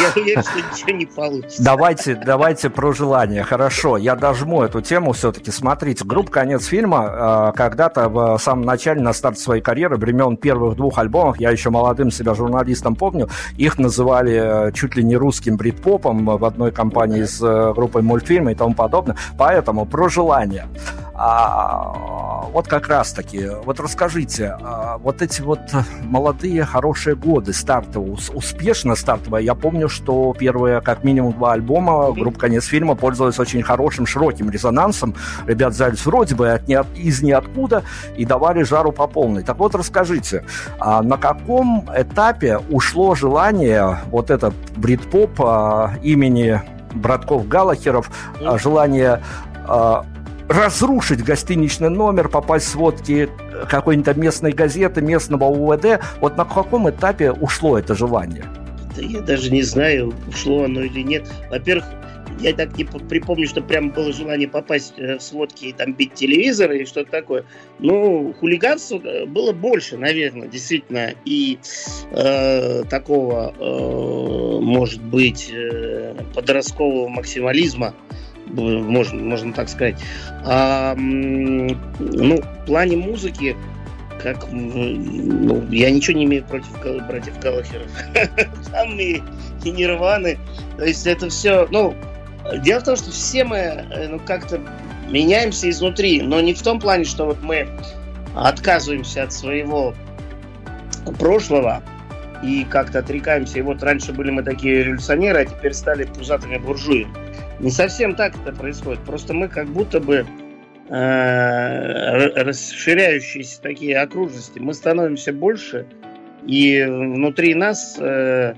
я уверен, что ничего не получится. Давайте, давайте про желание. Хорошо, я дожму эту тему все-таки. Смотрите, группа «Конец фильма» э, когда-то в самом начале, на старт своей карьеры, времен первых двух альбомов, я еще молодым себя журналистом помню, их называли э, чуть ли не русским брит-попом в одной компании с э, группой мультфильма и тому подобное. Поэтому про желание. А, вот как раз-таки, вот расскажите, а, вот эти вот молодые хорошие годы стартовые, успешно стартовые, я помню, что первые как минимум два альбома группа «Конец фильма» пользовалась очень хорошим, широким резонансом. Ребят взялись вроде бы от, из ниоткуда и давали жару по полной. Так вот, расскажите, а на каком этапе ушло желание, вот этот брит-поп а, имени братков Галахеров, а, желание а, разрушить гостиничный номер, попасть в сводки какой-нибудь местной газеты, местного УВД. Вот на каком этапе ушло это желание? Да я даже не знаю, ушло оно или нет. Во-первых, я так не припомню, что прям было желание попасть э, в сводки и там бить телевизор или что-то такое. Ну, хулиганства э, было больше, наверное, действительно. И э, такого, э, может быть, э, подросткового максимализма можно, можно так сказать. А, ну, в плане музыки, как, ну, я ничего не имею против братьев Галлахеров. [laughs] Там и, и Нирваны. То есть это все, ну, дело в том, что все мы, э, ну, как-то меняемся изнутри, но не в том плане, что вот мы отказываемся от своего прошлого и как-то отрекаемся. И вот раньше были мы такие революционеры, а теперь стали пузатыми буржуями. Не совсем так это происходит. Просто мы как будто бы э, расширяющиеся такие окружности, мы становимся больше, и внутри нас э,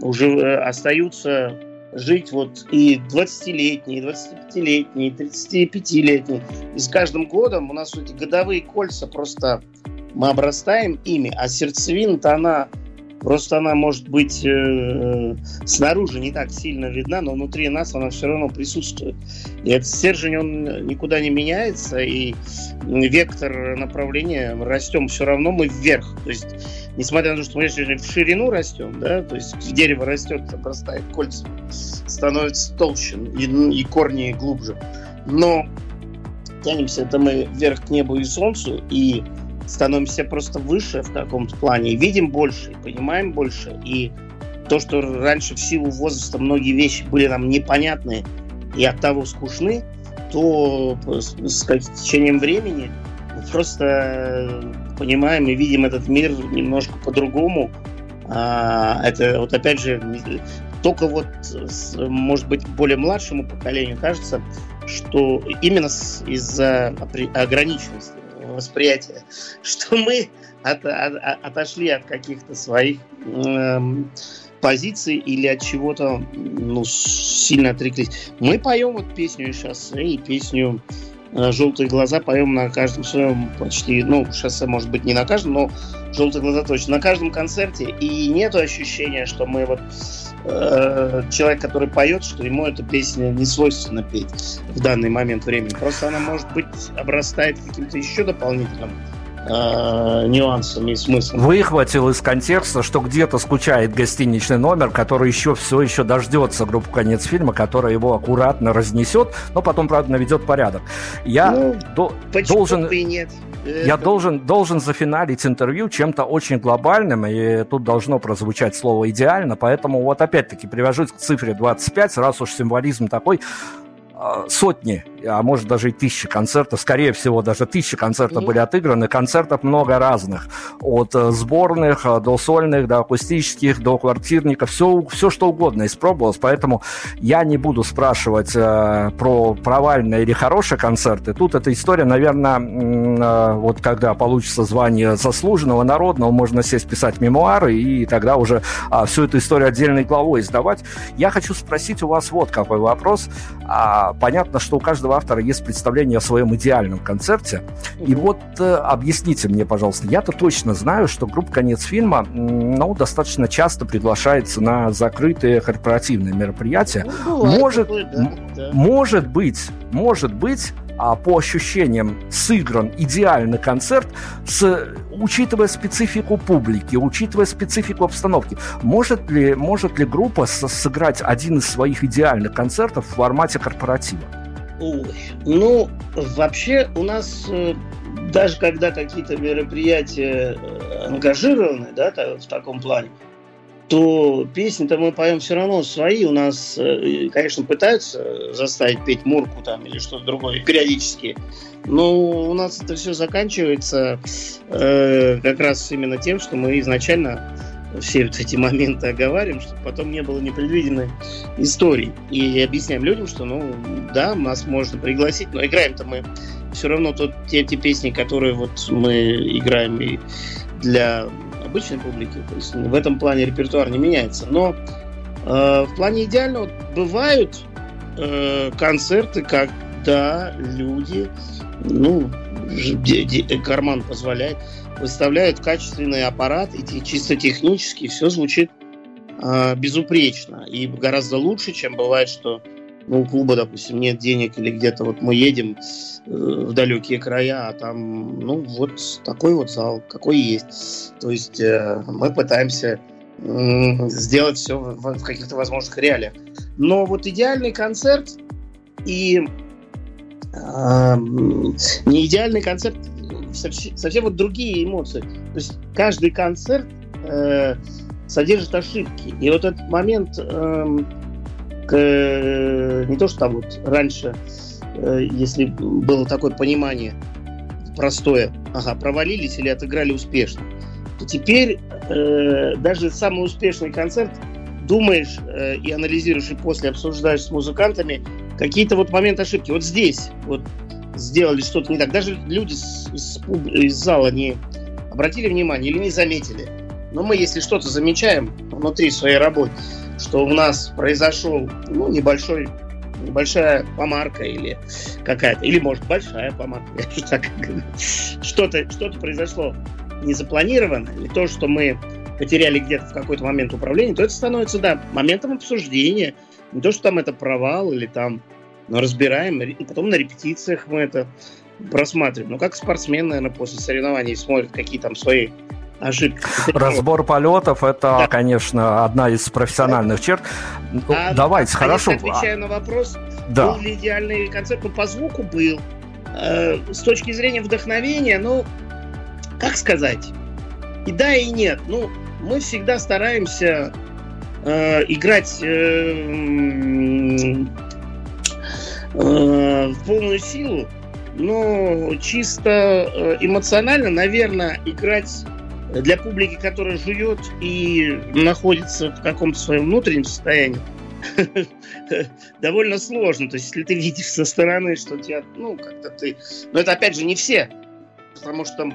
уже э, остаются жить вот и 20-летние, и 25-летние, и 35-летние. И с каждым годом у нас эти годовые кольца просто мы обрастаем ими, а сердцевина-то она Просто она может быть э, снаружи не так сильно видна, но внутри нас она все равно присутствует. И этот стержень, он никуда не меняется, и вектор направления растем все равно мы вверх. То есть, несмотря на то, что мы в ширину растем, да, то есть дерево растет, обрастает кольцами, становится толще и, и корни глубже. Но тянемся это мы вверх к небу и солнцу, и становимся просто выше в каком-то плане, видим больше, понимаем больше, и то, что раньше в силу возраста многие вещи были нам непонятны и от того скучны, то с, с течением времени мы просто понимаем и видим этот мир немножко по-другому. А, это вот опять же только вот, может быть, более младшему поколению кажется, что именно из-за ограниченности восприятия, [laughs] что мы от, от, отошли от каких-то своих э, позиций или от чего-то ну, сильно отреклись. Мы поем вот песню «Шоссе» и песню э, «Желтые глаза» поем на каждом своем почти, ну, «Шоссе» может быть не на каждом, но «Желтые глаза» точно, на каждом концерте. И нету ощущения, что мы вот э, человек, который поет, что ему эта песня не свойственно петь в данный момент времени. Просто она, может быть, обрастает каким-то еще дополнительным э, нюансами и смыслом. Выхватил из контекста, что где-то скучает гостиничный номер, который еще все еще дождется группу конец фильма, которая его аккуратно разнесет, но потом, правда, наведет порядок. Я ну, до- должен... и нет. Я должен, должен зафиналить интервью чем-то очень глобальным, и тут должно прозвучать слово «идеально», поэтому вот опять-таки привяжусь к цифре 25, раз уж символизм такой, а, сотни, а может даже и тысячи концертов, скорее всего даже тысячи концертов mm-hmm. были отыграны, концертов много разных, от э, сборных э, до сольных, до акустических, до квартирников, все, все что угодно испробовалось, поэтому я не буду спрашивать э, про провальные или хорошие концерты, тут эта история, наверное, э, вот когда получится звание заслуженного, народного, можно сесть писать мемуары и тогда уже э, всю эту историю отдельной главой издавать. Я хочу спросить у вас вот какой вопрос, а, понятно, что у каждого каждого автора есть представление о своем идеальном концерте. И вот э, объясните мне, пожалуйста, я-то точно знаю, что группа «Конец фильма» ну, достаточно часто приглашается на закрытые корпоративные мероприятия. Ну, бывает может, такое, да, да. может быть, может быть, а, по ощущениям сыгран идеальный концерт, с, учитывая специфику публики, учитывая специфику обстановки. Может ли, может ли группа сыграть один из своих идеальных концертов в формате корпоратива? Ну, вообще у нас э, даже когда какие-то мероприятия э, ангажированы, да, в таком плане, то песни-то мы поем все равно свои. У нас, э, конечно, пытаются заставить петь Мурку там или что-то другое периодически. Но у нас это все заканчивается э, как раз именно тем, что мы изначально все вот эти моменты оговариваем, чтобы потом не было непредвиденной истории. И объясняем людям, что, ну, да, нас можно пригласить, но играем-то мы все равно тот, те, те песни, которые вот мы играем и для обычной публики. То есть в этом плане репертуар не меняется. Но э, в плане идеального бывают э, концерты, когда люди, ну, де- карман позволяет, выставляют качественный аппарат, и чисто технически все звучит э, безупречно. И гораздо лучше, чем бывает, что ну, у клуба, допустим, нет денег, или где-то вот мы едем э, в далекие края, а там, ну, вот такой вот зал, какой есть. То есть э, мы пытаемся м, сделать все в, в каких-то возможных реалиях. Но вот идеальный концерт и ам, не идеальный концерт совсем, вот другие эмоции. То есть каждый концерт э, содержит ошибки. И вот этот момент эм, к- не то, что там вот раньше, э, если было такое понимание простое, ага, провалились или отыграли успешно, то теперь э, даже самый успешный концерт думаешь э, и анализируешь, и после обсуждаешь с музыкантами какие-то вот моменты ошибки. Вот здесь вот сделали что-то не так. Даже люди с- с из зала не обратили внимание или не заметили. Но мы, если что-то замечаем внутри своей работы, что у нас произошел ну, небольшой небольшая помарка или какая-то, или может большая помарка, [laughs] что-то, что-то произошло незапланированно, или то, что мы потеряли где-то в какой-то момент управления, то это становится, да, моментом обсуждения. Не то, что там это провал или там, но разбираем, и потом на репетициях мы это просматриваем. Ну, как спортсмен, наверное, после соревнований смотрит, какие там свои ошибки. Разбор полетов это, Да. конечно, одна из профессиональных черт. Ну, А, Давайте, а хорошо. отвечая на вопрос, Да. Был ли идеальный концерт? Ну, по звуку был. Э, с точки зрения вдохновения, ну, как сказать? И да, и нет. Ну, мы всегда стараемся э, играть э, в полную силу, но чисто э, эмоционально, наверное, играть для публики, которая жует и находится в каком-то своем внутреннем состоянии, [laughs] довольно сложно. То есть, если ты видишь со стороны, что тебя, ну, как-то ты... Но это, опять же, не все. Потому что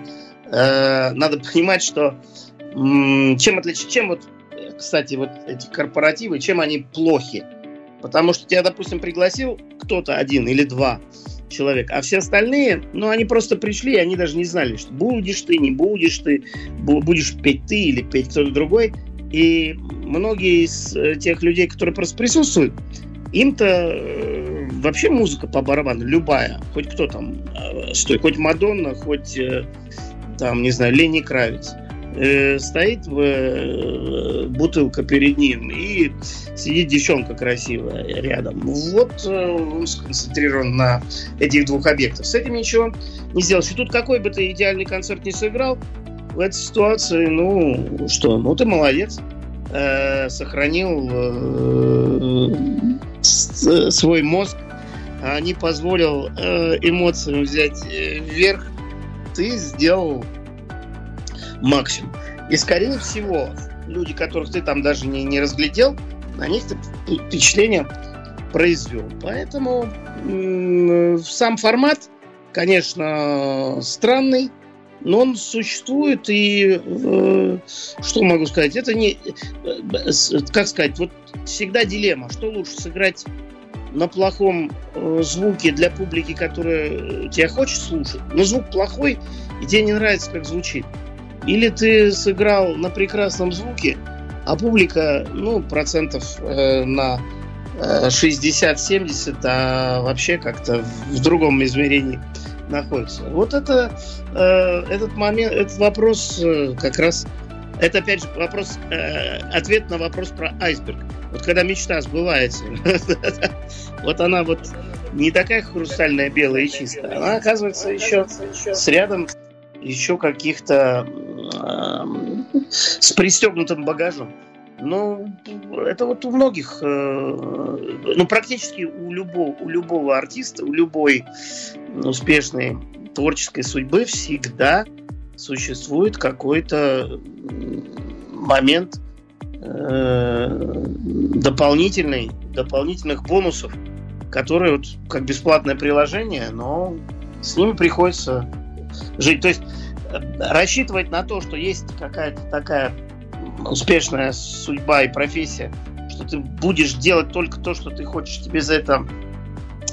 э, надо понимать, что м, чем отличить... Чем вот, э, кстати, вот эти корпоративы, чем они плохи? Потому что тебя, допустим, пригласил кто-то один или два человека, а все остальные, ну, они просто пришли, и они даже не знали, что будешь ты, не будешь ты, бу- будешь петь ты или петь кто-то другой. И многие из э, тех людей, которые просто присутствуют, им-то э, вообще музыка по барабану, любая, хоть кто там, э, стой, хоть Мадонна, хоть там, не знаю, Лени Кравец, э, стоит в, э, бутылка перед ним и сидит девчонка красивая рядом. Вот э, он сконцентрирован на этих двух объектах. С этим ничего не сделаешь. И тут какой бы ты идеальный концерт не сыграл, в этой ситуации, ну, что, ну, ты молодец. Э, сохранил э, с- свой мозг, а не позволил э, эмоциям взять э, вверх. Ты сделал максимум. И, скорее всего, люди, которых ты там даже не, не разглядел, на них ты впечатление произвел. Поэтому сам формат, конечно, странный, но он существует, и э, что могу сказать, это не, э, как сказать, вот всегда дилемма, что лучше сыграть на плохом э, звуке для публики, которая тебя хочет слушать, но звук плохой, и тебе не нравится, как звучит. Или ты сыграл на прекрасном звуке, а публика, ну, процентов э, на 60-70, а вообще как-то в другом измерении находится. Вот это, э, этот момент, этот вопрос э, как раз, это опять же вопрос, э, ответ на вопрос про айсберг. Вот когда мечта сбывается, [laughs] вот она вот не такая хрустальная, белая и чистая, она оказывается еще с рядом еще каких-то с пристегнутым багажом. Ну, это вот у многих, ну, практически у любого, у любого артиста, у любой успешной творческой судьбы всегда существует какой-то момент э, дополнительный, дополнительных бонусов, которые вот как бесплатное приложение, но с ними приходится жить. То есть э, рассчитывать на то, что есть какая-то такая успешная судьба и профессия, что ты будешь делать только то, что ты хочешь, тебе за это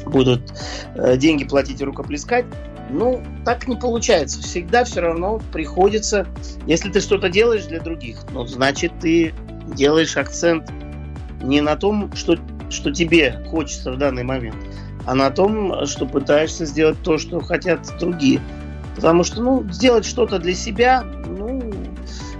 будут э, деньги платить и рукоплескать. Ну, так не получается. Всегда все равно приходится, если ты что-то делаешь для других, ну, значит, ты делаешь акцент не на том, что, что тебе хочется в данный момент, а на том, что пытаешься сделать то, что хотят другие. Потому что, ну, сделать что-то для себя, ну,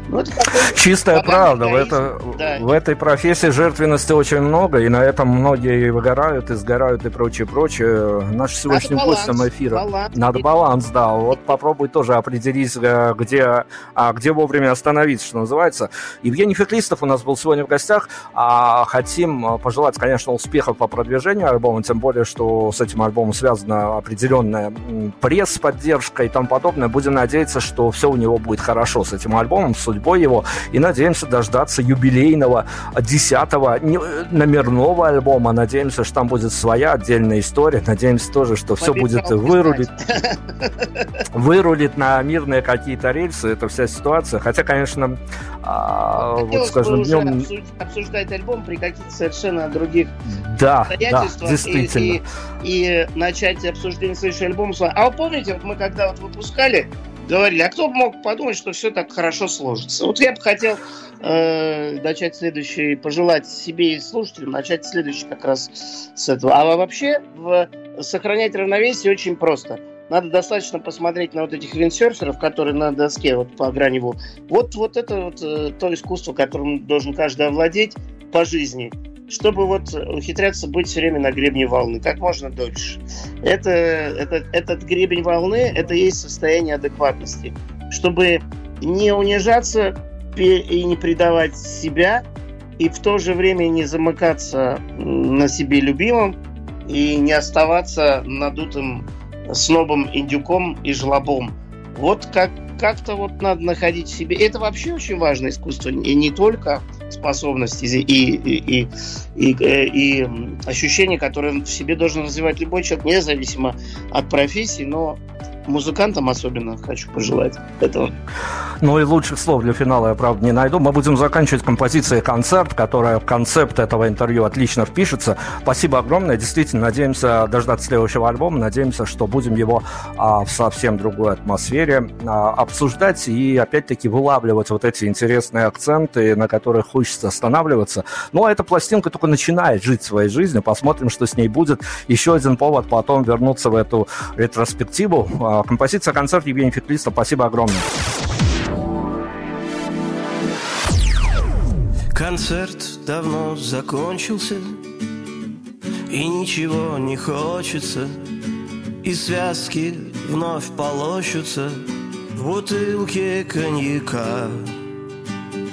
ну, это [laughs] Чистая правда. В, это, да. в этой профессии жертвенности очень много, и на этом многие выгорают, и сгорают и прочее, прочее. Наш сегодняшний гость самого эфира. Баланс. Надо баланс, да. Вот попробуй тоже определить, э, где, а, где вовремя остановиться, что называется. Евгений Феклистов у нас был сегодня в гостях. А хотим э, пожелать, конечно, успехов по продвижению альбома, тем более, что с этим альбомом связана определенная пресс-поддержка и тому подобное. Будем надеяться, что все у него будет хорошо с этим альбомом, судя судьбой его. И надеемся дождаться юбилейного 10-го номерного альбома. Надеемся, что там будет своя отдельная история. Надеемся тоже, что все будет вырулить, [laughs] вырулит на мирные какие-то рельсы. Это вся ситуация. Хотя, конечно, а, вот, скажем, днем... обсуждать альбом при каких-то совершенно других да, да, действительно. И, и, и начать обсуждение следующего альбома. А вы помните, вот мы когда вот выпускали говорили, а кто мог подумать, что все так хорошо сложится? Вот я бы хотел э, начать следующий, пожелать себе и слушателям начать следующий как раз с этого. А вообще в, сохранять равновесие очень просто. Надо достаточно посмотреть на вот этих виндсерферов, которые на доске вот по грани Вот, вот это вот э, то искусство, которым должен каждый овладеть по жизни чтобы вот ухитряться быть все время на гребне волны, как можно дольше. Это, это, этот гребень волны – это есть состояние адекватности. Чтобы не унижаться и не предавать себя, и в то же время не замыкаться на себе любимым, и не оставаться надутым снобом, индюком и жлобом. Вот как, как-то вот надо находить в себе. Это вообще очень важное искусство, и не только способности и, и, и, и, и ощущения, которые в себе должен развивать любой человек, независимо от профессии, но музыкантам особенно хочу пожелать этого. Ну и лучших слов для финала я, правда, не найду. Мы будем заканчивать композицией «Концерт», которая в концепт этого интервью отлично впишется. Спасибо огромное. Действительно, надеемся дождаться следующего альбома. Надеемся, что будем его а, в совсем другой атмосфере а, обсуждать и, опять-таки, вылавливать вот эти интересные акценты, на которых хочется останавливаться. Ну, а эта пластинка только начинает жить своей жизнью. Посмотрим, что с ней будет. Еще один повод потом вернуться в эту ретроспективу, а, Композиция «Концерт» Евгений Феклистов. Спасибо огромное. Концерт давно закончился И ничего не хочется И связки вновь полощутся В бутылке коньяка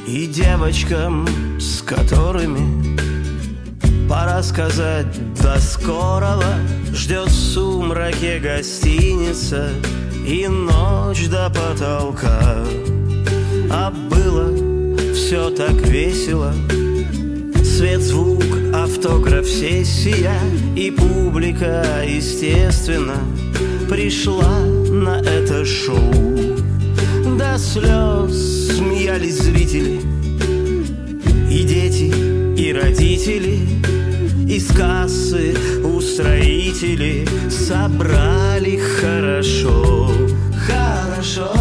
И девочкам, с которыми Пора сказать до скорого. Ждет в сумраке гостиница И ночь до потолка. А было все так весело. Свет, звук, автограф, сессия И публика, естественно Пришла на это шоу. До слез смеялись зрители И дети, родители Из кассы устроители собрали Хорошо Хорошо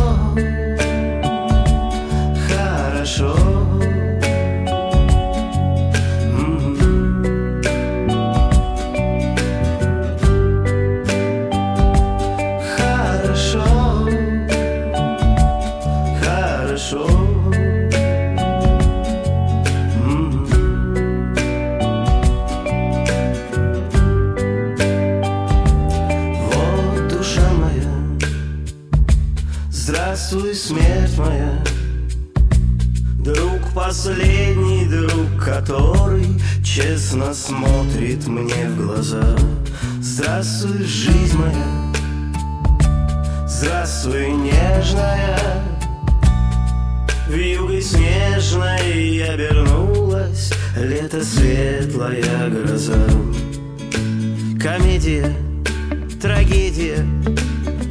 последний друг, который честно смотрит мне в глаза. Здравствуй, жизнь моя, здравствуй, нежная. В юго снежной обернулась лето светлая гроза. Комедия, трагедия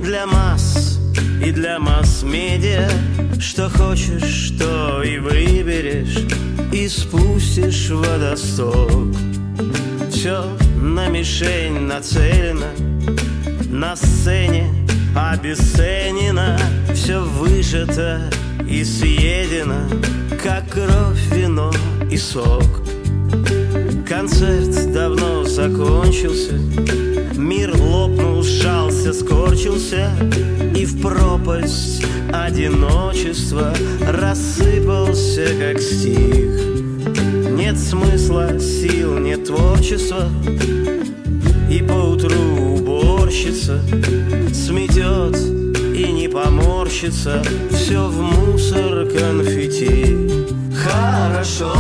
для масс и для масс-медиа Что хочешь, что и выберешь И спустишь водосток. Все на мишень нацелено На сцене обесценено Все выжато и съедено Как кровь, вино и сок. Концерт давно закончился Мир лопнул, сжался, скорчился И в пропасть одиночества Рассыпался, как стих. Нет смысла, сил, нет творчества И поутру уборщица Сметет и не поморщится. Все в мусор конфетти. Хорошо